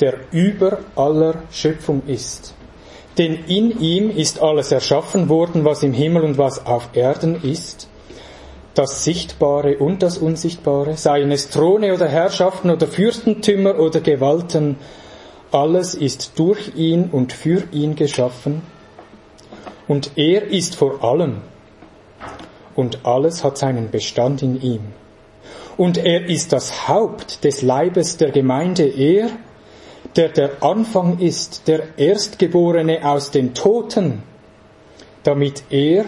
der über aller Schöpfung ist. Denn in ihm ist alles erschaffen worden, was im Himmel und was auf Erden ist, das Sichtbare und das Unsichtbare, seien es Throne oder Herrschaften oder Fürstentümer oder Gewalten, alles ist durch ihn und für ihn geschaffen, und er ist vor allem, und alles hat seinen Bestand in ihm. Und er ist das Haupt des Leibes der Gemeinde, er, der der Anfang ist, der Erstgeborene aus den Toten, damit er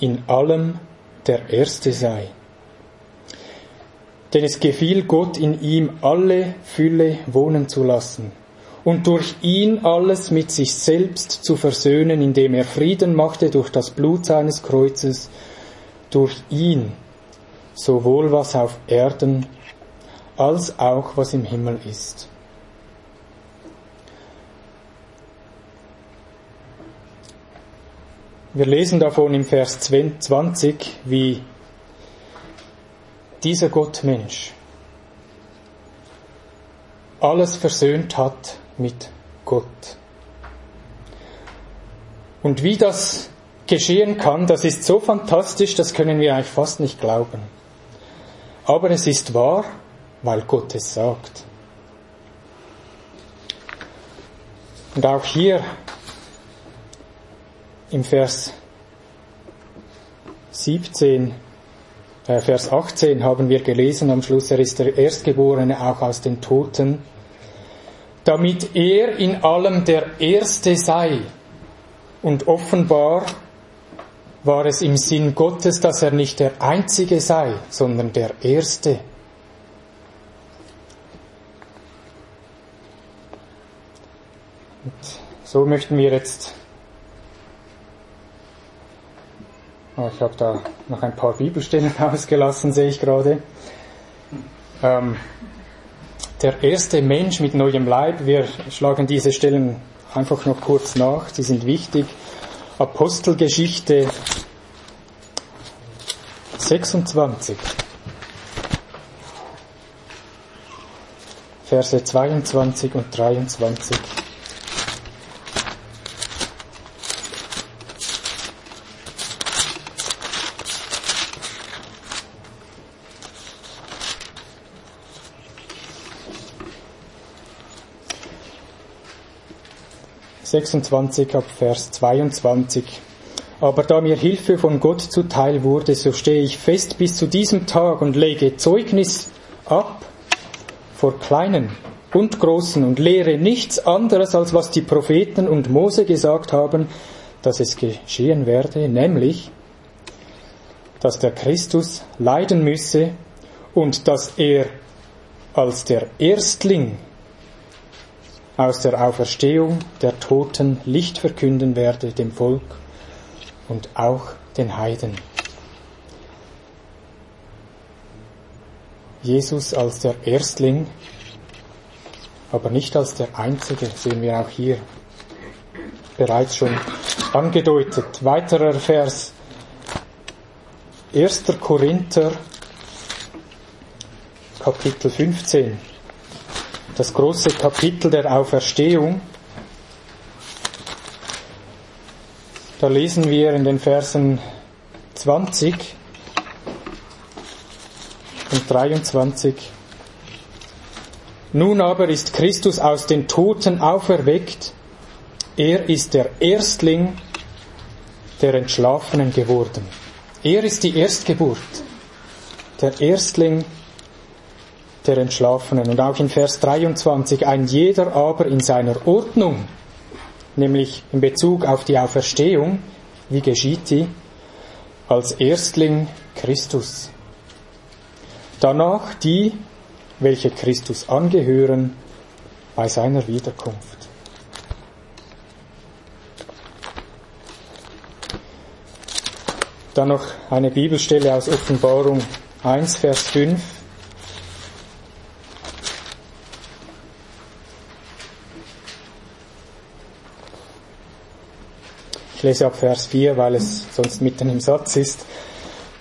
in allem der Erste sei. Denn es gefiel Gott in ihm alle Fülle wohnen zu lassen und durch ihn alles mit sich selbst zu versöhnen, indem er Frieden machte durch das Blut seines Kreuzes, durch ihn sowohl was auf Erden als auch was im Himmel ist. Wir lesen davon im Vers 20, wie dieser Gottmensch alles versöhnt hat mit Gott. Und wie das geschehen kann, das ist so fantastisch, das können wir eigentlich fast nicht glauben. Aber es ist wahr, weil Gott es sagt. Und auch hier im Vers 17, äh, Vers 18 haben wir gelesen am Schluss, er ist der Erstgeborene auch aus den Toten, damit er in allem der Erste sei. Und offenbar war es im Sinn Gottes, dass er nicht der Einzige sei, sondern der Erste. Und so möchten wir jetzt Oh, ich habe da noch ein paar Bibelstellen ausgelassen, sehe ich gerade. Ähm, der erste Mensch mit neuem Leib, wir schlagen diese Stellen einfach noch kurz nach, sie sind wichtig. Apostelgeschichte 26, Verse 22 und 23. 26 ab Vers 22. Aber da mir Hilfe von Gott zuteil wurde, so stehe ich fest bis zu diesem Tag und lege Zeugnis ab vor Kleinen und Großen und lehre nichts anderes, als was die Propheten und Mose gesagt haben, dass es geschehen werde, nämlich, dass der Christus leiden müsse und dass er als der Erstling aus der Auferstehung der Toten Licht verkünden werde dem Volk und auch den Heiden. Jesus als der Erstling, aber nicht als der Einzige, sehen wir auch hier bereits schon angedeutet. Weiterer Vers 1. Korinther Kapitel 15 das große Kapitel der Auferstehung. Da lesen wir in den Versen 20 und 23. Nun aber ist Christus aus den Toten auferweckt. Er ist der Erstling der Entschlafenen geworden. Er ist die Erstgeburt, der Erstling Entschlafenen. Und auch in Vers 23, ein jeder aber in seiner Ordnung, nämlich in Bezug auf die Auferstehung, wie geschieht die? Als Erstling Christus. Danach die, welche Christus angehören, bei seiner Wiederkunft. Dann noch eine Bibelstelle aus Offenbarung 1, Vers 5. lese ab Vers 4, weil es sonst mitten im Satz ist.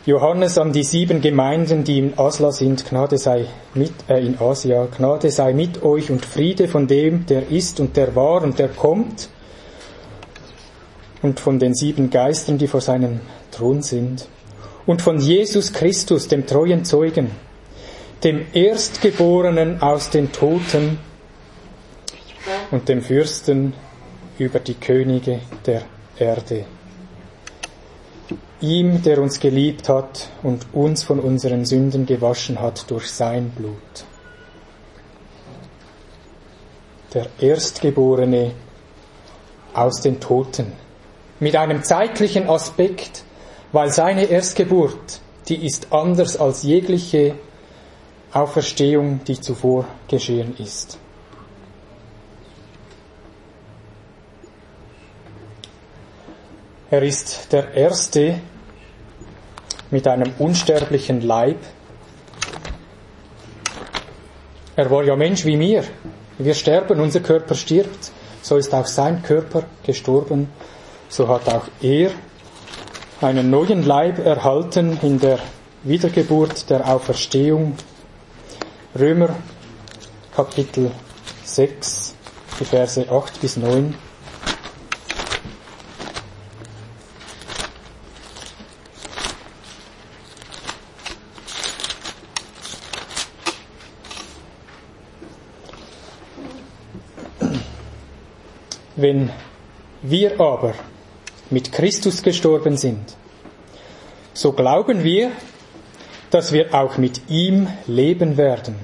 Johannes an die sieben Gemeinden, die in Asla sind, Gnade sei mit, äh, in Asia, Gnade sei mit euch und Friede von dem, der ist und der war und der kommt und von den sieben Geistern, die vor seinem Thron sind und von Jesus Christus, dem treuen Zeugen, dem Erstgeborenen aus den Toten und dem Fürsten über die Könige der Erde. Ihm, der uns geliebt hat und uns von unseren Sünden gewaschen hat durch sein Blut. Der Erstgeborene aus den Toten. Mit einem zeitlichen Aspekt, weil seine Erstgeburt, die ist anders als jegliche Auferstehung, die zuvor geschehen ist. Er ist der Erste mit einem unsterblichen Leib. Er war ja Mensch wie mir. Wir sterben, unser Körper stirbt. So ist auch sein Körper gestorben. So hat auch er einen neuen Leib erhalten in der Wiedergeburt der Auferstehung. Römer Kapitel 6, die Verse 8 bis 9. Wenn wir aber mit Christus gestorben sind, so glauben wir, dass wir auch mit ihm leben werden,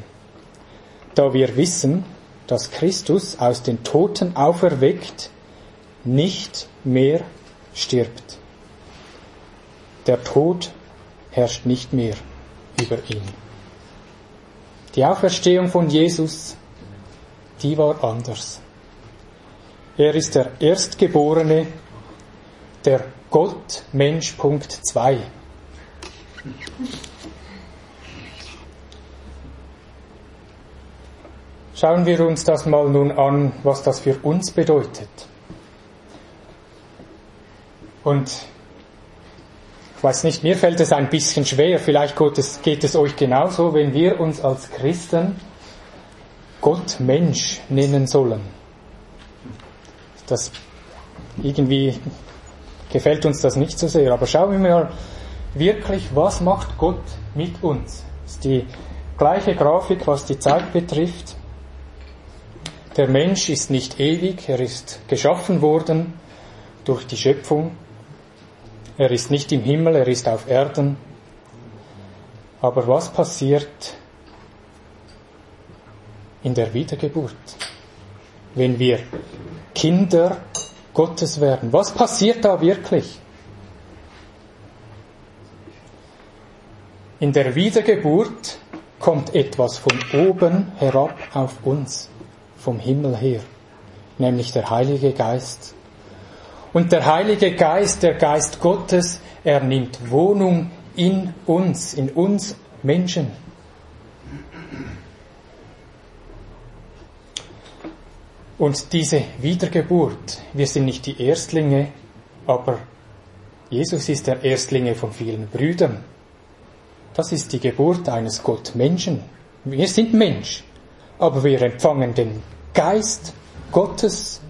da wir wissen, dass Christus aus den Toten auferweckt nicht mehr stirbt. Der Tod herrscht nicht mehr über ihn. Die Auferstehung von Jesus, die war anders. Er ist der Erstgeborene, der Gott Mensch Punkt 2. Schauen wir uns das mal nun an, was das für uns bedeutet. Und ich weiß nicht, mir fällt es ein bisschen schwer, vielleicht geht es, geht es euch genauso, wenn wir uns als Christen Gott Mensch nennen sollen das irgendwie gefällt uns das nicht so sehr. Aber schauen wir mal wirklich, was macht Gott mit uns? Das ist die gleiche Grafik, was die Zeit betrifft. Der Mensch ist nicht ewig, er ist geschaffen worden durch die Schöpfung. Er ist nicht im Himmel, er ist auf Erden. Aber was passiert in der Wiedergeburt, wenn wir Kinder Gottes werden? Was passiert da wirklich? In der Wiedergeburt kommt etwas von oben herab auf uns, vom Himmel her, nämlich der Heilige Geist. Und der Heilige Geist, der Geist Gottes, er nimmt Wohnung in uns, in uns Menschen. Und diese Wiedergeburt, wir sind nicht die Erstlinge, aber Jesus ist der Erstlinge von vielen Brüdern. Das ist die Geburt eines Gottmenschen. Wir sind Mensch, aber wir empfangen den Geist Gottes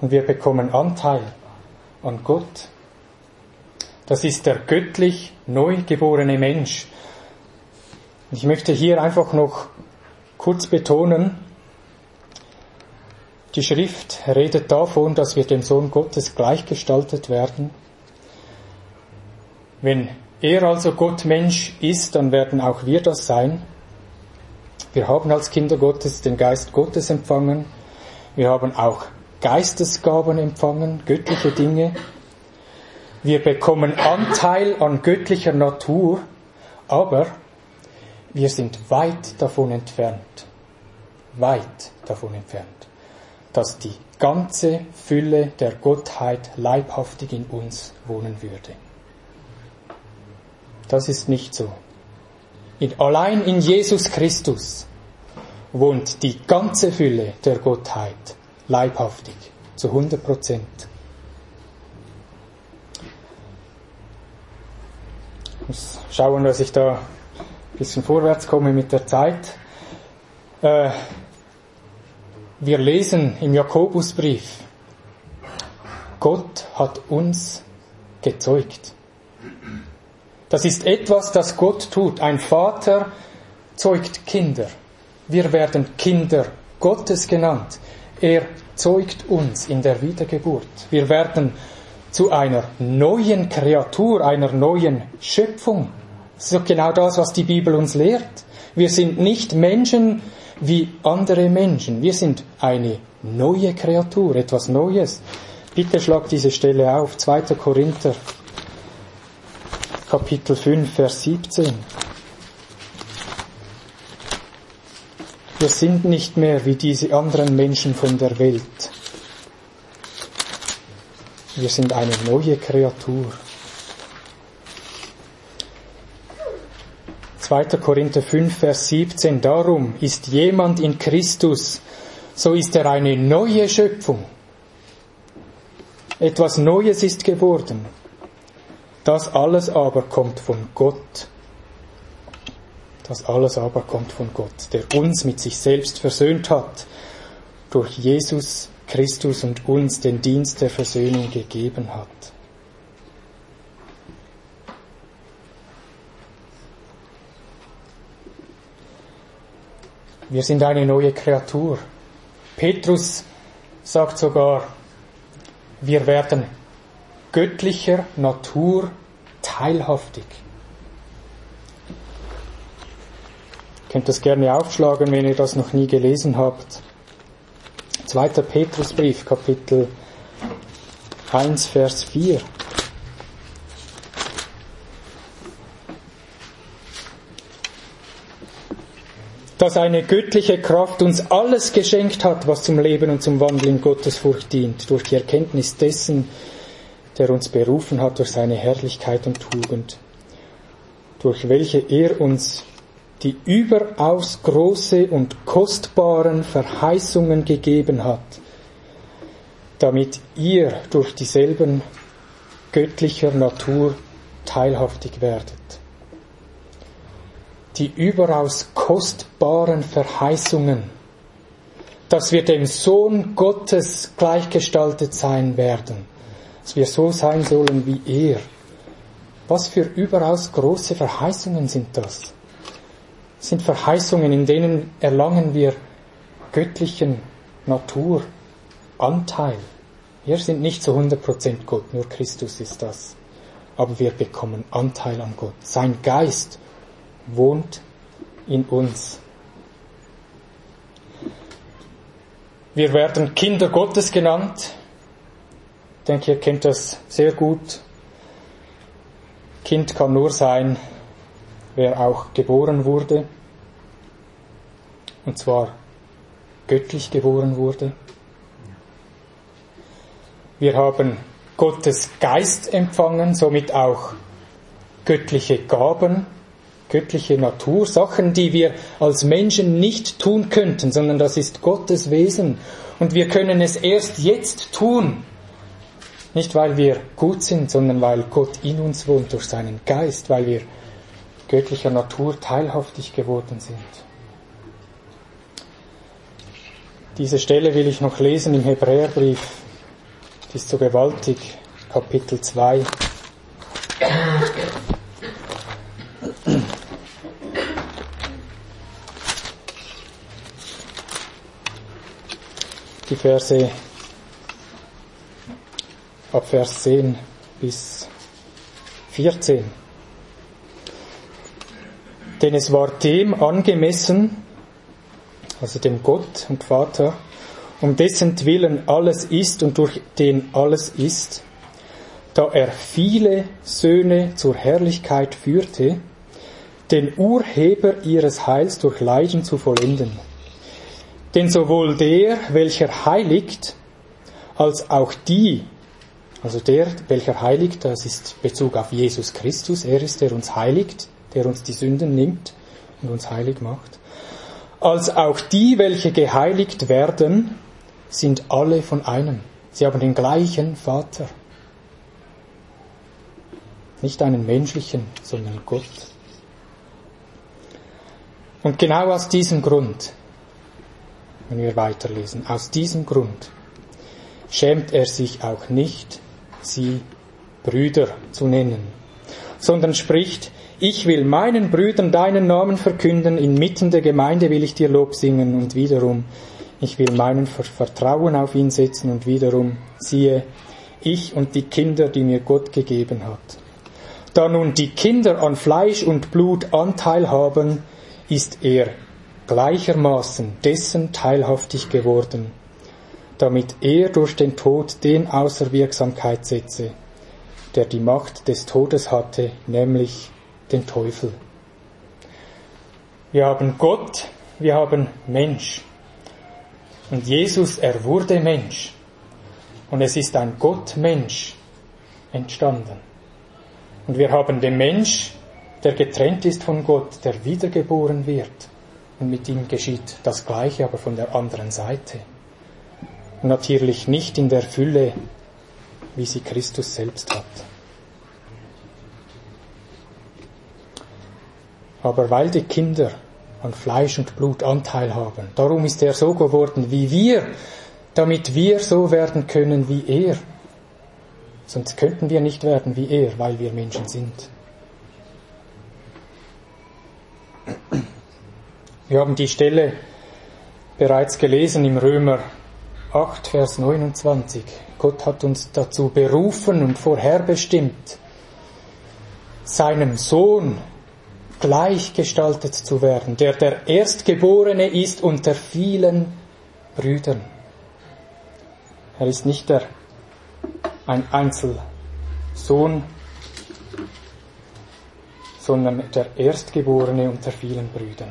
und wir bekommen Anteil an Gott. Das ist der göttlich neu geborene Mensch. Ich möchte hier einfach noch kurz betonen, die Schrift redet davon, dass wir dem Sohn Gottes gleichgestaltet werden. Wenn er also Gott Mensch ist, dann werden auch wir das sein. Wir haben als Kinder Gottes den Geist Gottes empfangen. Wir haben auch Geistesgaben empfangen, göttliche Dinge. Wir bekommen Anteil an göttlicher Natur, aber wir sind weit davon entfernt, weit davon entfernt, dass die ganze Fülle der Gottheit leibhaftig in uns wohnen würde. Das ist nicht so. In, allein in Jesus Christus wohnt die ganze Fülle der Gottheit leibhaftig, zu 100 Prozent. Ich muss schauen, dass ich da ein bisschen vorwärts komme mit der Zeit. Äh, wir lesen im Jakobusbrief, Gott hat uns gezeugt. Das ist etwas, das Gott tut. Ein Vater zeugt Kinder. Wir werden Kinder Gottes genannt. Er zeugt uns in der Wiedergeburt. Wir werden zu einer neuen Kreatur, einer neuen Schöpfung. Das ist genau das, was die Bibel uns lehrt. Wir sind nicht Menschen wie andere Menschen. Wir sind eine neue Kreatur, etwas Neues. Bitte schlag diese Stelle auf. 2. Korinther Kapitel 5, Vers 17. Wir sind nicht mehr wie diese anderen Menschen von der Welt. Wir sind eine neue Kreatur. 2. Korinther 5, Vers 17. Darum ist jemand in Christus, so ist er eine neue Schöpfung. Etwas Neues ist geworden. Das alles aber kommt von Gott. Das alles aber kommt von Gott, der uns mit sich selbst versöhnt hat, durch Jesus Christus und uns den Dienst der Versöhnung gegeben hat. Wir sind eine neue Kreatur. Petrus sagt sogar, wir werden göttlicher Natur teilhaftig. Ihr könnt das gerne aufschlagen, wenn ihr das noch nie gelesen habt. Zweiter Petrusbrief, Kapitel 1, Vers 4. dass eine göttliche Kraft uns alles geschenkt hat, was zum Leben und zum Wandel in Gottesfurcht dient, durch die Erkenntnis dessen, der uns berufen hat durch seine Herrlichkeit und Tugend, durch welche er uns die überaus große und kostbaren Verheißungen gegeben hat, damit ihr durch dieselben göttlicher Natur teilhaftig werdet. Die überaus kostbaren Verheißungen, dass wir dem Sohn Gottes gleichgestaltet sein werden dass wir so sein sollen wie er. Was für überaus große Verheißungen sind das? das sind Verheißungen, in denen erlangen wir göttlichen Natur Anteil. Wir sind nicht zu 100% Gott, nur Christus ist das. Aber wir bekommen Anteil an Gott. Sein Geist wohnt in uns. Wir werden Kinder Gottes genannt. Ich denke, ihr kennt das sehr gut. Kind kann nur sein, wer auch geboren wurde. Und zwar göttlich geboren wurde. Wir haben Gottes Geist empfangen, somit auch göttliche Gaben, göttliche Natur, Sachen, die wir als Menschen nicht tun könnten, sondern das ist Gottes Wesen. Und wir können es erst jetzt tun. Nicht weil wir gut sind, sondern weil Gott in uns wohnt durch seinen Geist, weil wir göttlicher Natur teilhaftig geworden sind. Diese Stelle will ich noch lesen im Hebräerbrief. Die ist so gewaltig. Kapitel 2. die Verse ab Vers 10 bis 14. Denn es war dem angemessen, also dem Gott und Vater, um dessen Willen alles ist und durch den alles ist, da er viele Söhne zur Herrlichkeit führte, den Urheber ihres Heils durch Leiden zu vollenden denn sowohl der, welcher heiligt, als auch die, also der, welcher heiligt, das ist Bezug auf Jesus Christus, er ist, der uns heiligt, der uns die Sünden nimmt und uns heilig macht, als auch die, welche geheiligt werden, sind alle von einem. Sie haben den gleichen Vater. Nicht einen menschlichen, sondern Gott. Und genau aus diesem Grund wenn wir weiterlesen. Aus diesem Grund schämt er sich auch nicht, sie Brüder zu nennen, sondern spricht, ich will meinen Brüdern deinen Namen verkünden, inmitten der Gemeinde will ich dir Lob singen und wiederum, ich will meinen Vertrauen auf ihn setzen und wiederum, siehe, ich und die Kinder, die mir Gott gegeben hat. Da nun die Kinder an Fleisch und Blut Anteil haben, ist er gleichermaßen dessen teilhaftig geworden, damit er durch den Tod den außer Wirksamkeit setze, der die Macht des Todes hatte, nämlich den Teufel. Wir haben Gott, wir haben Mensch. Und Jesus, er wurde Mensch. Und es ist ein Gott-Mensch entstanden. Und wir haben den Mensch, der getrennt ist von Gott, der wiedergeboren wird. Und mit ihm geschieht das Gleiche, aber von der anderen Seite. Natürlich nicht in der Fülle, wie sie Christus selbst hat. Aber weil die Kinder an Fleisch und Blut Anteil haben, darum ist er so geworden wie wir, damit wir so werden können wie er. Sonst könnten wir nicht werden wie er, weil wir Menschen sind. Wir haben die Stelle bereits gelesen im Römer 8, Vers 29. Gott hat uns dazu berufen und vorherbestimmt, seinem Sohn gleichgestaltet zu werden, der der Erstgeborene ist unter vielen Brüdern. Er ist nicht der, ein Einzelsohn, sondern der Erstgeborene unter vielen Brüdern.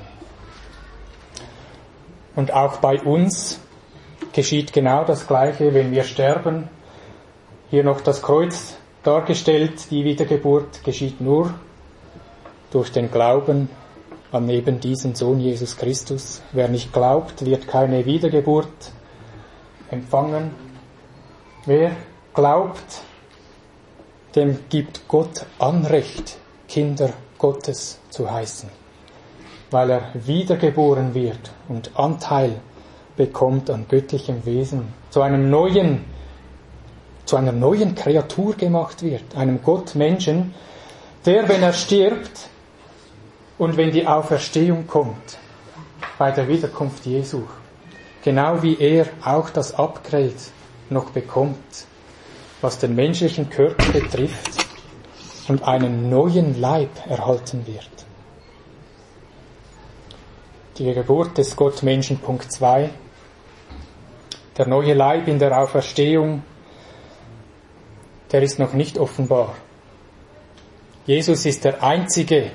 Und auch bei uns geschieht genau das Gleiche, wenn wir sterben. Hier noch das Kreuz dargestellt, die Wiedergeburt geschieht nur durch den Glauben an eben diesen Sohn Jesus Christus. Wer nicht glaubt, wird keine Wiedergeburt empfangen. Wer glaubt, dem gibt Gott Anrecht, Kinder Gottes zu heißen weil er wiedergeboren wird und Anteil bekommt an göttlichem Wesen, zu einem neuen, zu einer neuen Kreatur gemacht wird, einem Gottmenschen, der, wenn er stirbt und wenn die Auferstehung kommt, bei der Wiederkunft Jesu, genau wie er auch das Upgrade noch bekommt, was den menschlichen Körper betrifft und einen neuen Leib erhalten wird. Die Geburt des Gottmenschen Punkt 2, der neue Leib in der Auferstehung, der ist noch nicht offenbar. Jesus ist der Einzige,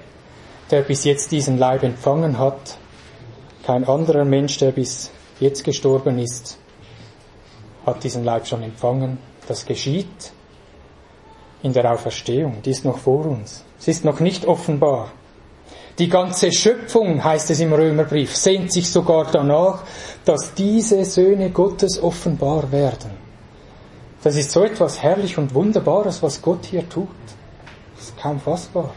der bis jetzt diesen Leib empfangen hat. Kein anderer Mensch, der bis jetzt gestorben ist, hat diesen Leib schon empfangen. Das geschieht in der Auferstehung. Die ist noch vor uns. Sie ist noch nicht offenbar. Die ganze Schöpfung, heißt es im Römerbrief, sehnt sich sogar danach, dass diese Söhne Gottes offenbar werden. Das ist so etwas Herrlich und Wunderbares, was Gott hier tut. Das ist kaum fassbar.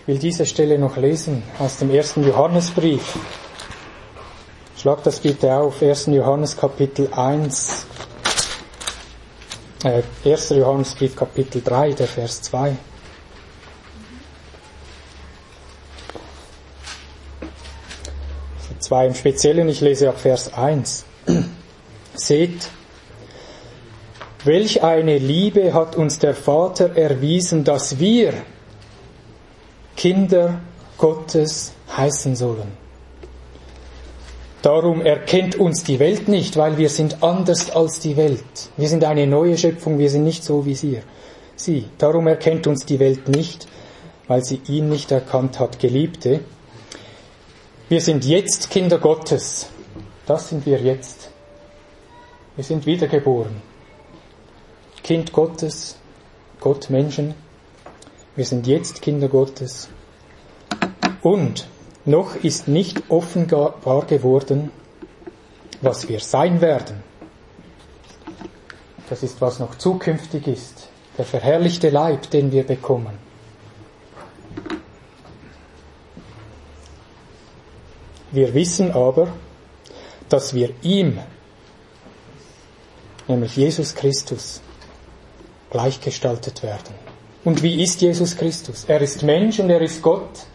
Ich will diese Stelle noch lesen aus dem ersten Johannesbrief. Schlag das bitte auf, 1. Johannes Kapitel 1, äh, 1. Johannesbrief Kapitel 3, der Vers 2. Also zwei im Speziellen, ich lese ab Vers 1. Seht, welch eine Liebe hat uns der Vater erwiesen, dass wir Kinder Gottes heißen sollen. Darum erkennt uns die Welt nicht, weil wir sind anders als die Welt. Wir sind eine neue Schöpfung, wir sind nicht so wie sie. sie. Darum erkennt uns die Welt nicht, weil sie ihn nicht erkannt hat, Geliebte. Wir sind jetzt Kinder Gottes. Das sind wir jetzt. Wir sind wiedergeboren. Kind Gottes, Gott Menschen. Wir sind jetzt Kinder Gottes. Und noch ist nicht offenbar geworden, was wir sein werden. Das ist, was noch zukünftig ist. Der verherrlichte Leib, den wir bekommen. Wir wissen aber, dass wir ihm, nämlich Jesus Christus, gleichgestaltet werden. Und wie ist Jesus Christus? Er ist Mensch und er ist Gott.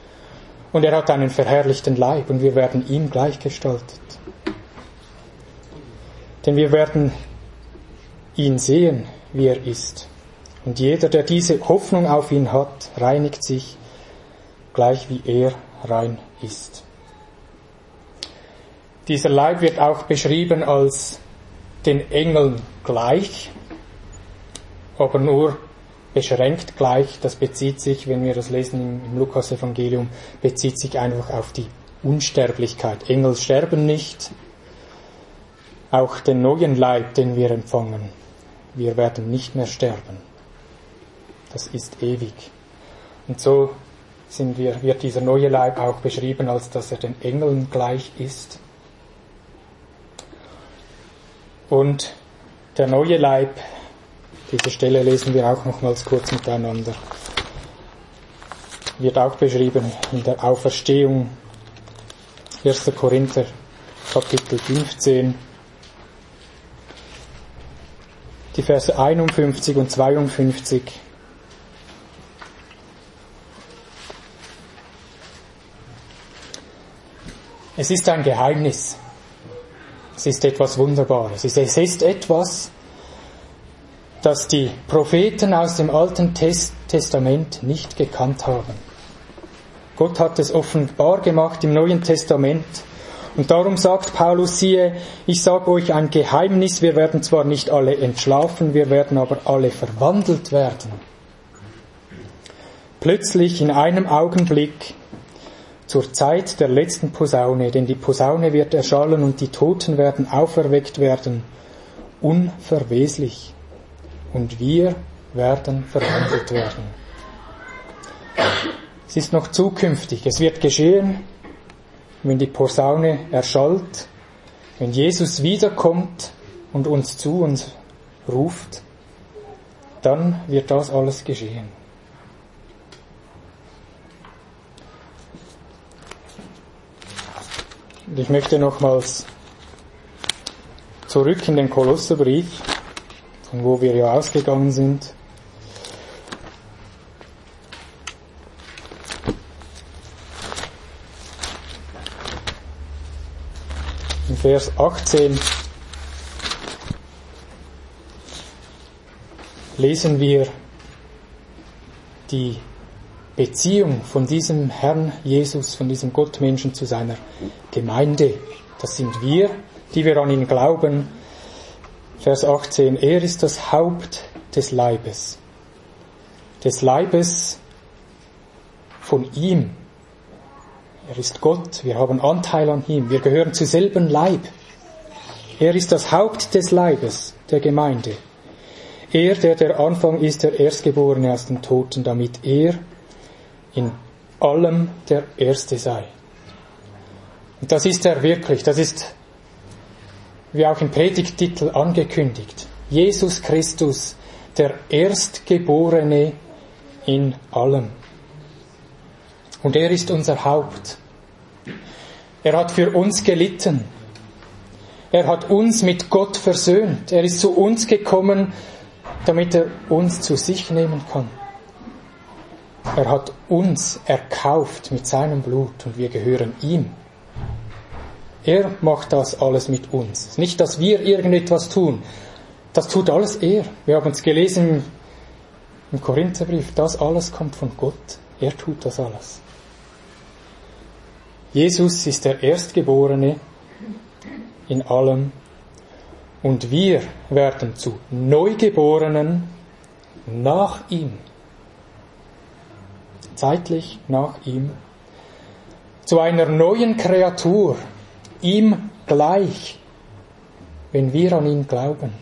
Und er hat einen verherrlichten Leib und wir werden ihm gleichgestaltet. Denn wir werden ihn sehen, wie er ist. Und jeder, der diese Hoffnung auf ihn hat, reinigt sich gleich wie er rein ist. Dieser Leib wird auch beschrieben als den Engeln gleich, aber nur beschränkt gleich, das bezieht sich, wenn wir das lesen im, Lukas-Evangelium, bezieht sich einfach auf die Unsterblichkeit. Engel sterben nicht. Auch den neuen Leib, den wir empfangen, wir werden nicht mehr sterben. Das ist ewig. Und so wir, wird dieser neue Leib auch beschrieben, als dass er den Engeln gleich ist. Und der neue Leib diese Stelle lesen wir auch nochmals kurz miteinander. Wird auch beschrieben in der Auferstehung 1. Korinther Kapitel 15. Die Verse 51 und 52. Es ist ein Geheimnis. Es ist etwas Wunderbares. Es ist etwas, das die Propheten aus dem Alten Testament nicht gekannt haben. Gott hat es offenbar gemacht im Neuen Testament. Und darum sagt Paulus, siehe, ich sage euch ein Geheimnis, wir werden zwar nicht alle entschlafen, wir werden aber alle verwandelt werden. Plötzlich in einem Augenblick zur Zeit der letzten Posaune, denn die Posaune wird erschallen und die Toten werden auferweckt werden, unverweslich und wir werden verwandelt werden. Es ist noch zukünftig. Es wird geschehen, wenn die Posaune erschallt, wenn Jesus wiederkommt und uns zu uns ruft, dann wird das alles geschehen. Und ich möchte nochmals zurück in den Kolosserbrief von wo wir ja ausgegangen sind. Vers 18 lesen wir die Beziehung von diesem Herrn Jesus, von diesem Gottmenschen zu seiner Gemeinde. Das sind wir, die wir an ihn glauben. Vers 18, er ist das Haupt des Leibes. Des Leibes von ihm. Er ist Gott, wir haben Anteil an ihm, wir gehören zu selben Leib. Er ist das Haupt des Leibes, der Gemeinde. Er, der der Anfang ist, der Erstgeborene aus den Toten, damit er in allem der Erste sei. Und das ist er wirklich, das ist wie auch im Predigttitel angekündigt. Jesus Christus, der Erstgeborene in allem. Und er ist unser Haupt. Er hat für uns gelitten. Er hat uns mit Gott versöhnt. Er ist zu uns gekommen, damit er uns zu sich nehmen kann. Er hat uns erkauft mit seinem Blut und wir gehören ihm. Er macht das alles mit uns. Nicht, dass wir irgendetwas tun. Das tut alles er. Wir haben es gelesen im Korintherbrief. Das alles kommt von Gott. Er tut das alles. Jesus ist der Erstgeborene in allem und wir werden zu Neugeborenen nach ihm zeitlich nach ihm, zu einer neuen Kreatur, ihm gleich, wenn wir an ihn glauben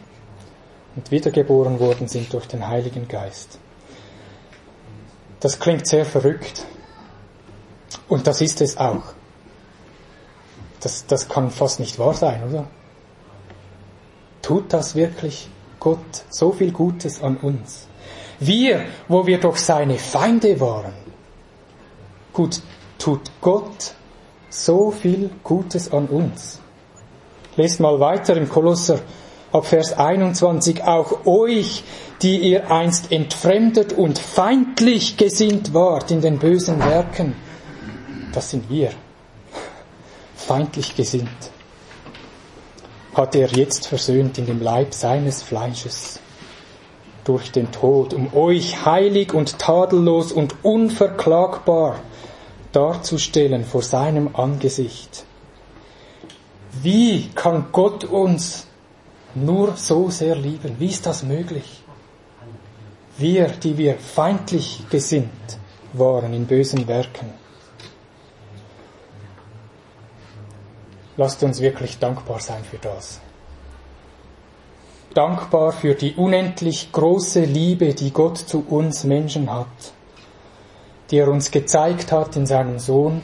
und wiedergeboren worden sind durch den Heiligen Geist. Das klingt sehr verrückt. Und das ist es auch. Das, das kann fast nicht wahr sein, oder? Tut das wirklich Gott so viel Gutes an uns? Wir, wo wir doch seine Feinde waren, Gut, tut Gott so viel Gutes an uns. Lest mal weiter im Kolosser ab Vers 21, auch euch, die ihr einst entfremdet und feindlich gesinnt wart in den bösen Werken. Das sind wir. Feindlich gesinnt. Hat er jetzt versöhnt in dem Leib seines Fleisches durch den Tod, um euch heilig und tadellos und unverklagbar darzustellen vor seinem Angesicht. Wie kann Gott uns nur so sehr lieben? Wie ist das möglich? Wir, die wir feindlich gesinnt waren in bösen Werken. Lasst uns wirklich dankbar sein für das. Dankbar für die unendlich große Liebe, die Gott zu uns Menschen hat die er uns gezeigt hat in seinem Sohn,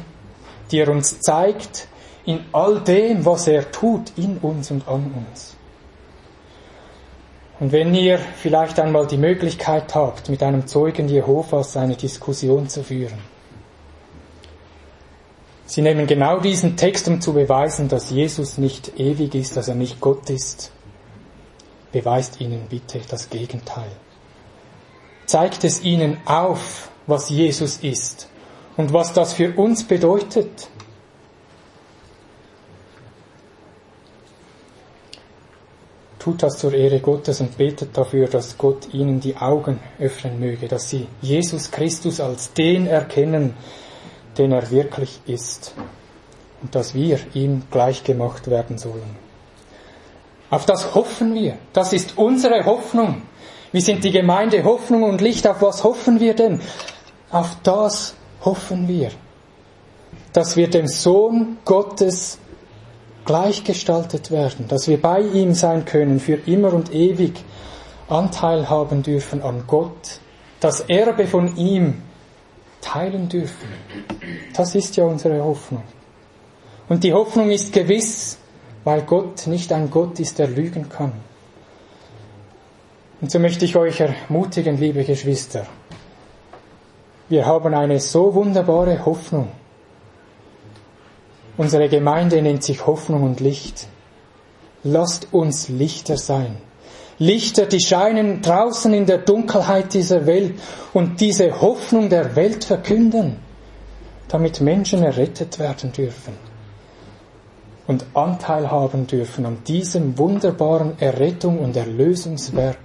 die er uns zeigt in all dem, was er tut, in uns und an uns. Und wenn ihr vielleicht einmal die Möglichkeit habt, mit einem Zeugen Jehovas eine Diskussion zu führen, Sie nehmen genau diesen Text, um zu beweisen, dass Jesus nicht ewig ist, dass er nicht Gott ist. Beweist ihnen bitte das Gegenteil. Zeigt es ihnen auf, was Jesus ist und was das für uns bedeutet. Tut das zur Ehre Gottes und betet dafür, dass Gott ihnen die Augen öffnen möge, dass sie Jesus Christus als den erkennen, den er wirklich ist und dass wir ihm gleichgemacht werden sollen. Auf das hoffen wir. Das ist unsere Hoffnung. Wir sind die Gemeinde Hoffnung und Licht. Auf was hoffen wir denn? Auf das hoffen wir, dass wir dem Sohn Gottes gleichgestaltet werden, dass wir bei ihm sein können, für immer und ewig Anteil haben dürfen an Gott, das Erbe von ihm teilen dürfen. Das ist ja unsere Hoffnung. Und die Hoffnung ist gewiss, weil Gott nicht ein Gott ist, der lügen kann. Und so möchte ich euch ermutigen, liebe Geschwister, wir haben eine so wunderbare Hoffnung. Unsere Gemeinde nennt sich Hoffnung und Licht. Lasst uns Lichter sein. Lichter, die scheinen draußen in der Dunkelheit dieser Welt und diese Hoffnung der Welt verkünden, damit Menschen errettet werden dürfen. und Anteil haben dürfen an diesem wunderbaren Errettung und Erlösungswerk,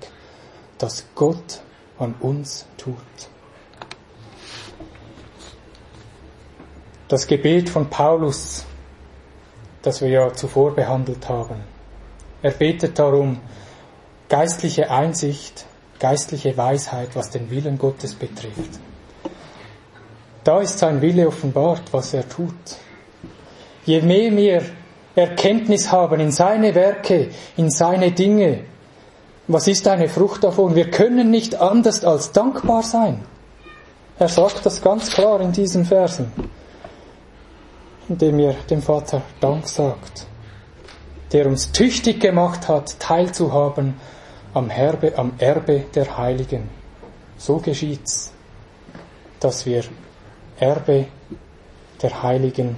das Gott an uns tut. Das Gebet von Paulus, das wir ja zuvor behandelt haben. Er betet darum, geistliche Einsicht, geistliche Weisheit, was den Willen Gottes betrifft. Da ist sein Wille offenbart, was er tut. Je mehr wir Erkenntnis haben in seine Werke, in seine Dinge, was ist eine Frucht davon? Wir können nicht anders als dankbar sein. Er sagt das ganz klar in diesen Versen, indem er dem Vater Dank sagt, der uns tüchtig gemacht hat, teilzuhaben am, Herbe, am Erbe der Heiligen. So geschieht's, dass wir Erbe der Heiligen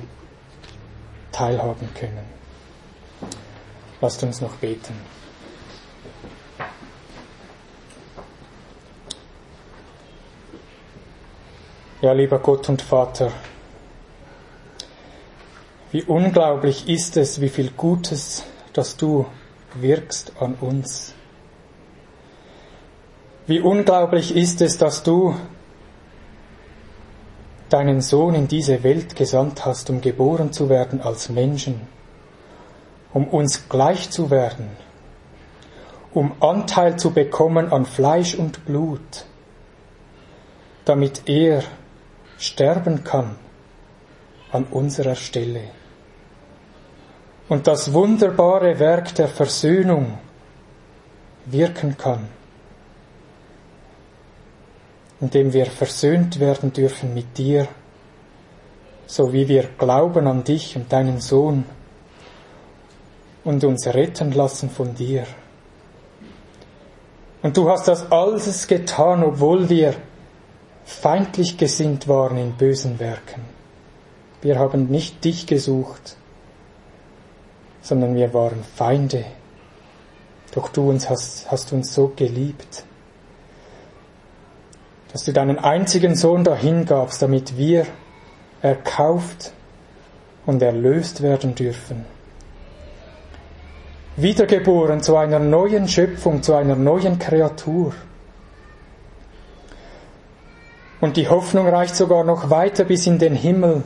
teilhaben können. Lasst uns noch beten. Ja, lieber Gott und Vater, wie unglaublich ist es, wie viel Gutes, das du wirkst an uns. Wie unglaublich ist es, dass du deinen Sohn in diese Welt gesandt hast, um geboren zu werden als Menschen, um uns gleich zu werden, um Anteil zu bekommen an Fleisch und Blut, damit er sterben kann an unserer Stelle. Und das wunderbare Werk der Versöhnung wirken kann, indem wir versöhnt werden dürfen mit dir, so wie wir glauben an dich und deinen Sohn und uns retten lassen von dir. Und du hast das alles getan, obwohl wir feindlich gesinnt waren in bösen Werken. Wir haben nicht dich gesucht, sondern wir waren Feinde. Doch du uns hast, hast uns so geliebt, dass du deinen einzigen Sohn dahin gabst, damit wir erkauft und erlöst werden dürfen. Wiedergeboren zu einer neuen Schöpfung, zu einer neuen Kreatur. Und die Hoffnung reicht sogar noch weiter bis in den Himmel,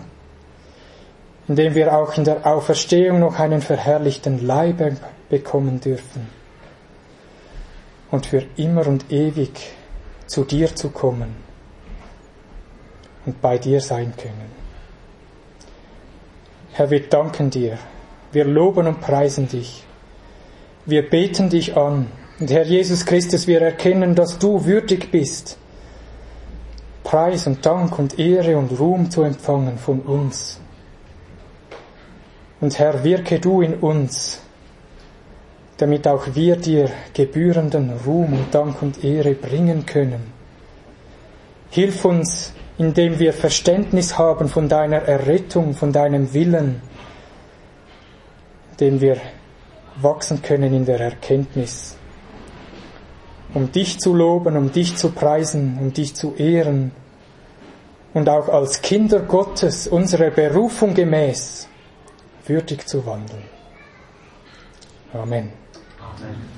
indem wir auch in der Auferstehung noch einen verherrlichten Leib bekommen dürfen. Und für immer und ewig zu dir zu kommen und bei dir sein können. Herr, wir danken dir, wir loben und preisen dich, wir beten dich an. Und Herr Jesus Christus, wir erkennen, dass du würdig bist, Preis und Dank und Ehre und Ruhm zu empfangen von uns. Und Herr, wirke du in uns, damit auch wir dir gebührenden Ruhm und Dank und Ehre bringen können. Hilf uns, indem wir Verständnis haben von deiner Errettung, von deinem Willen, indem wir wachsen können in der Erkenntnis, um dich zu loben, um dich zu preisen, um dich zu ehren und auch als Kinder Gottes unserer Berufung gemäß würdig zu wandeln. Amen. Amen.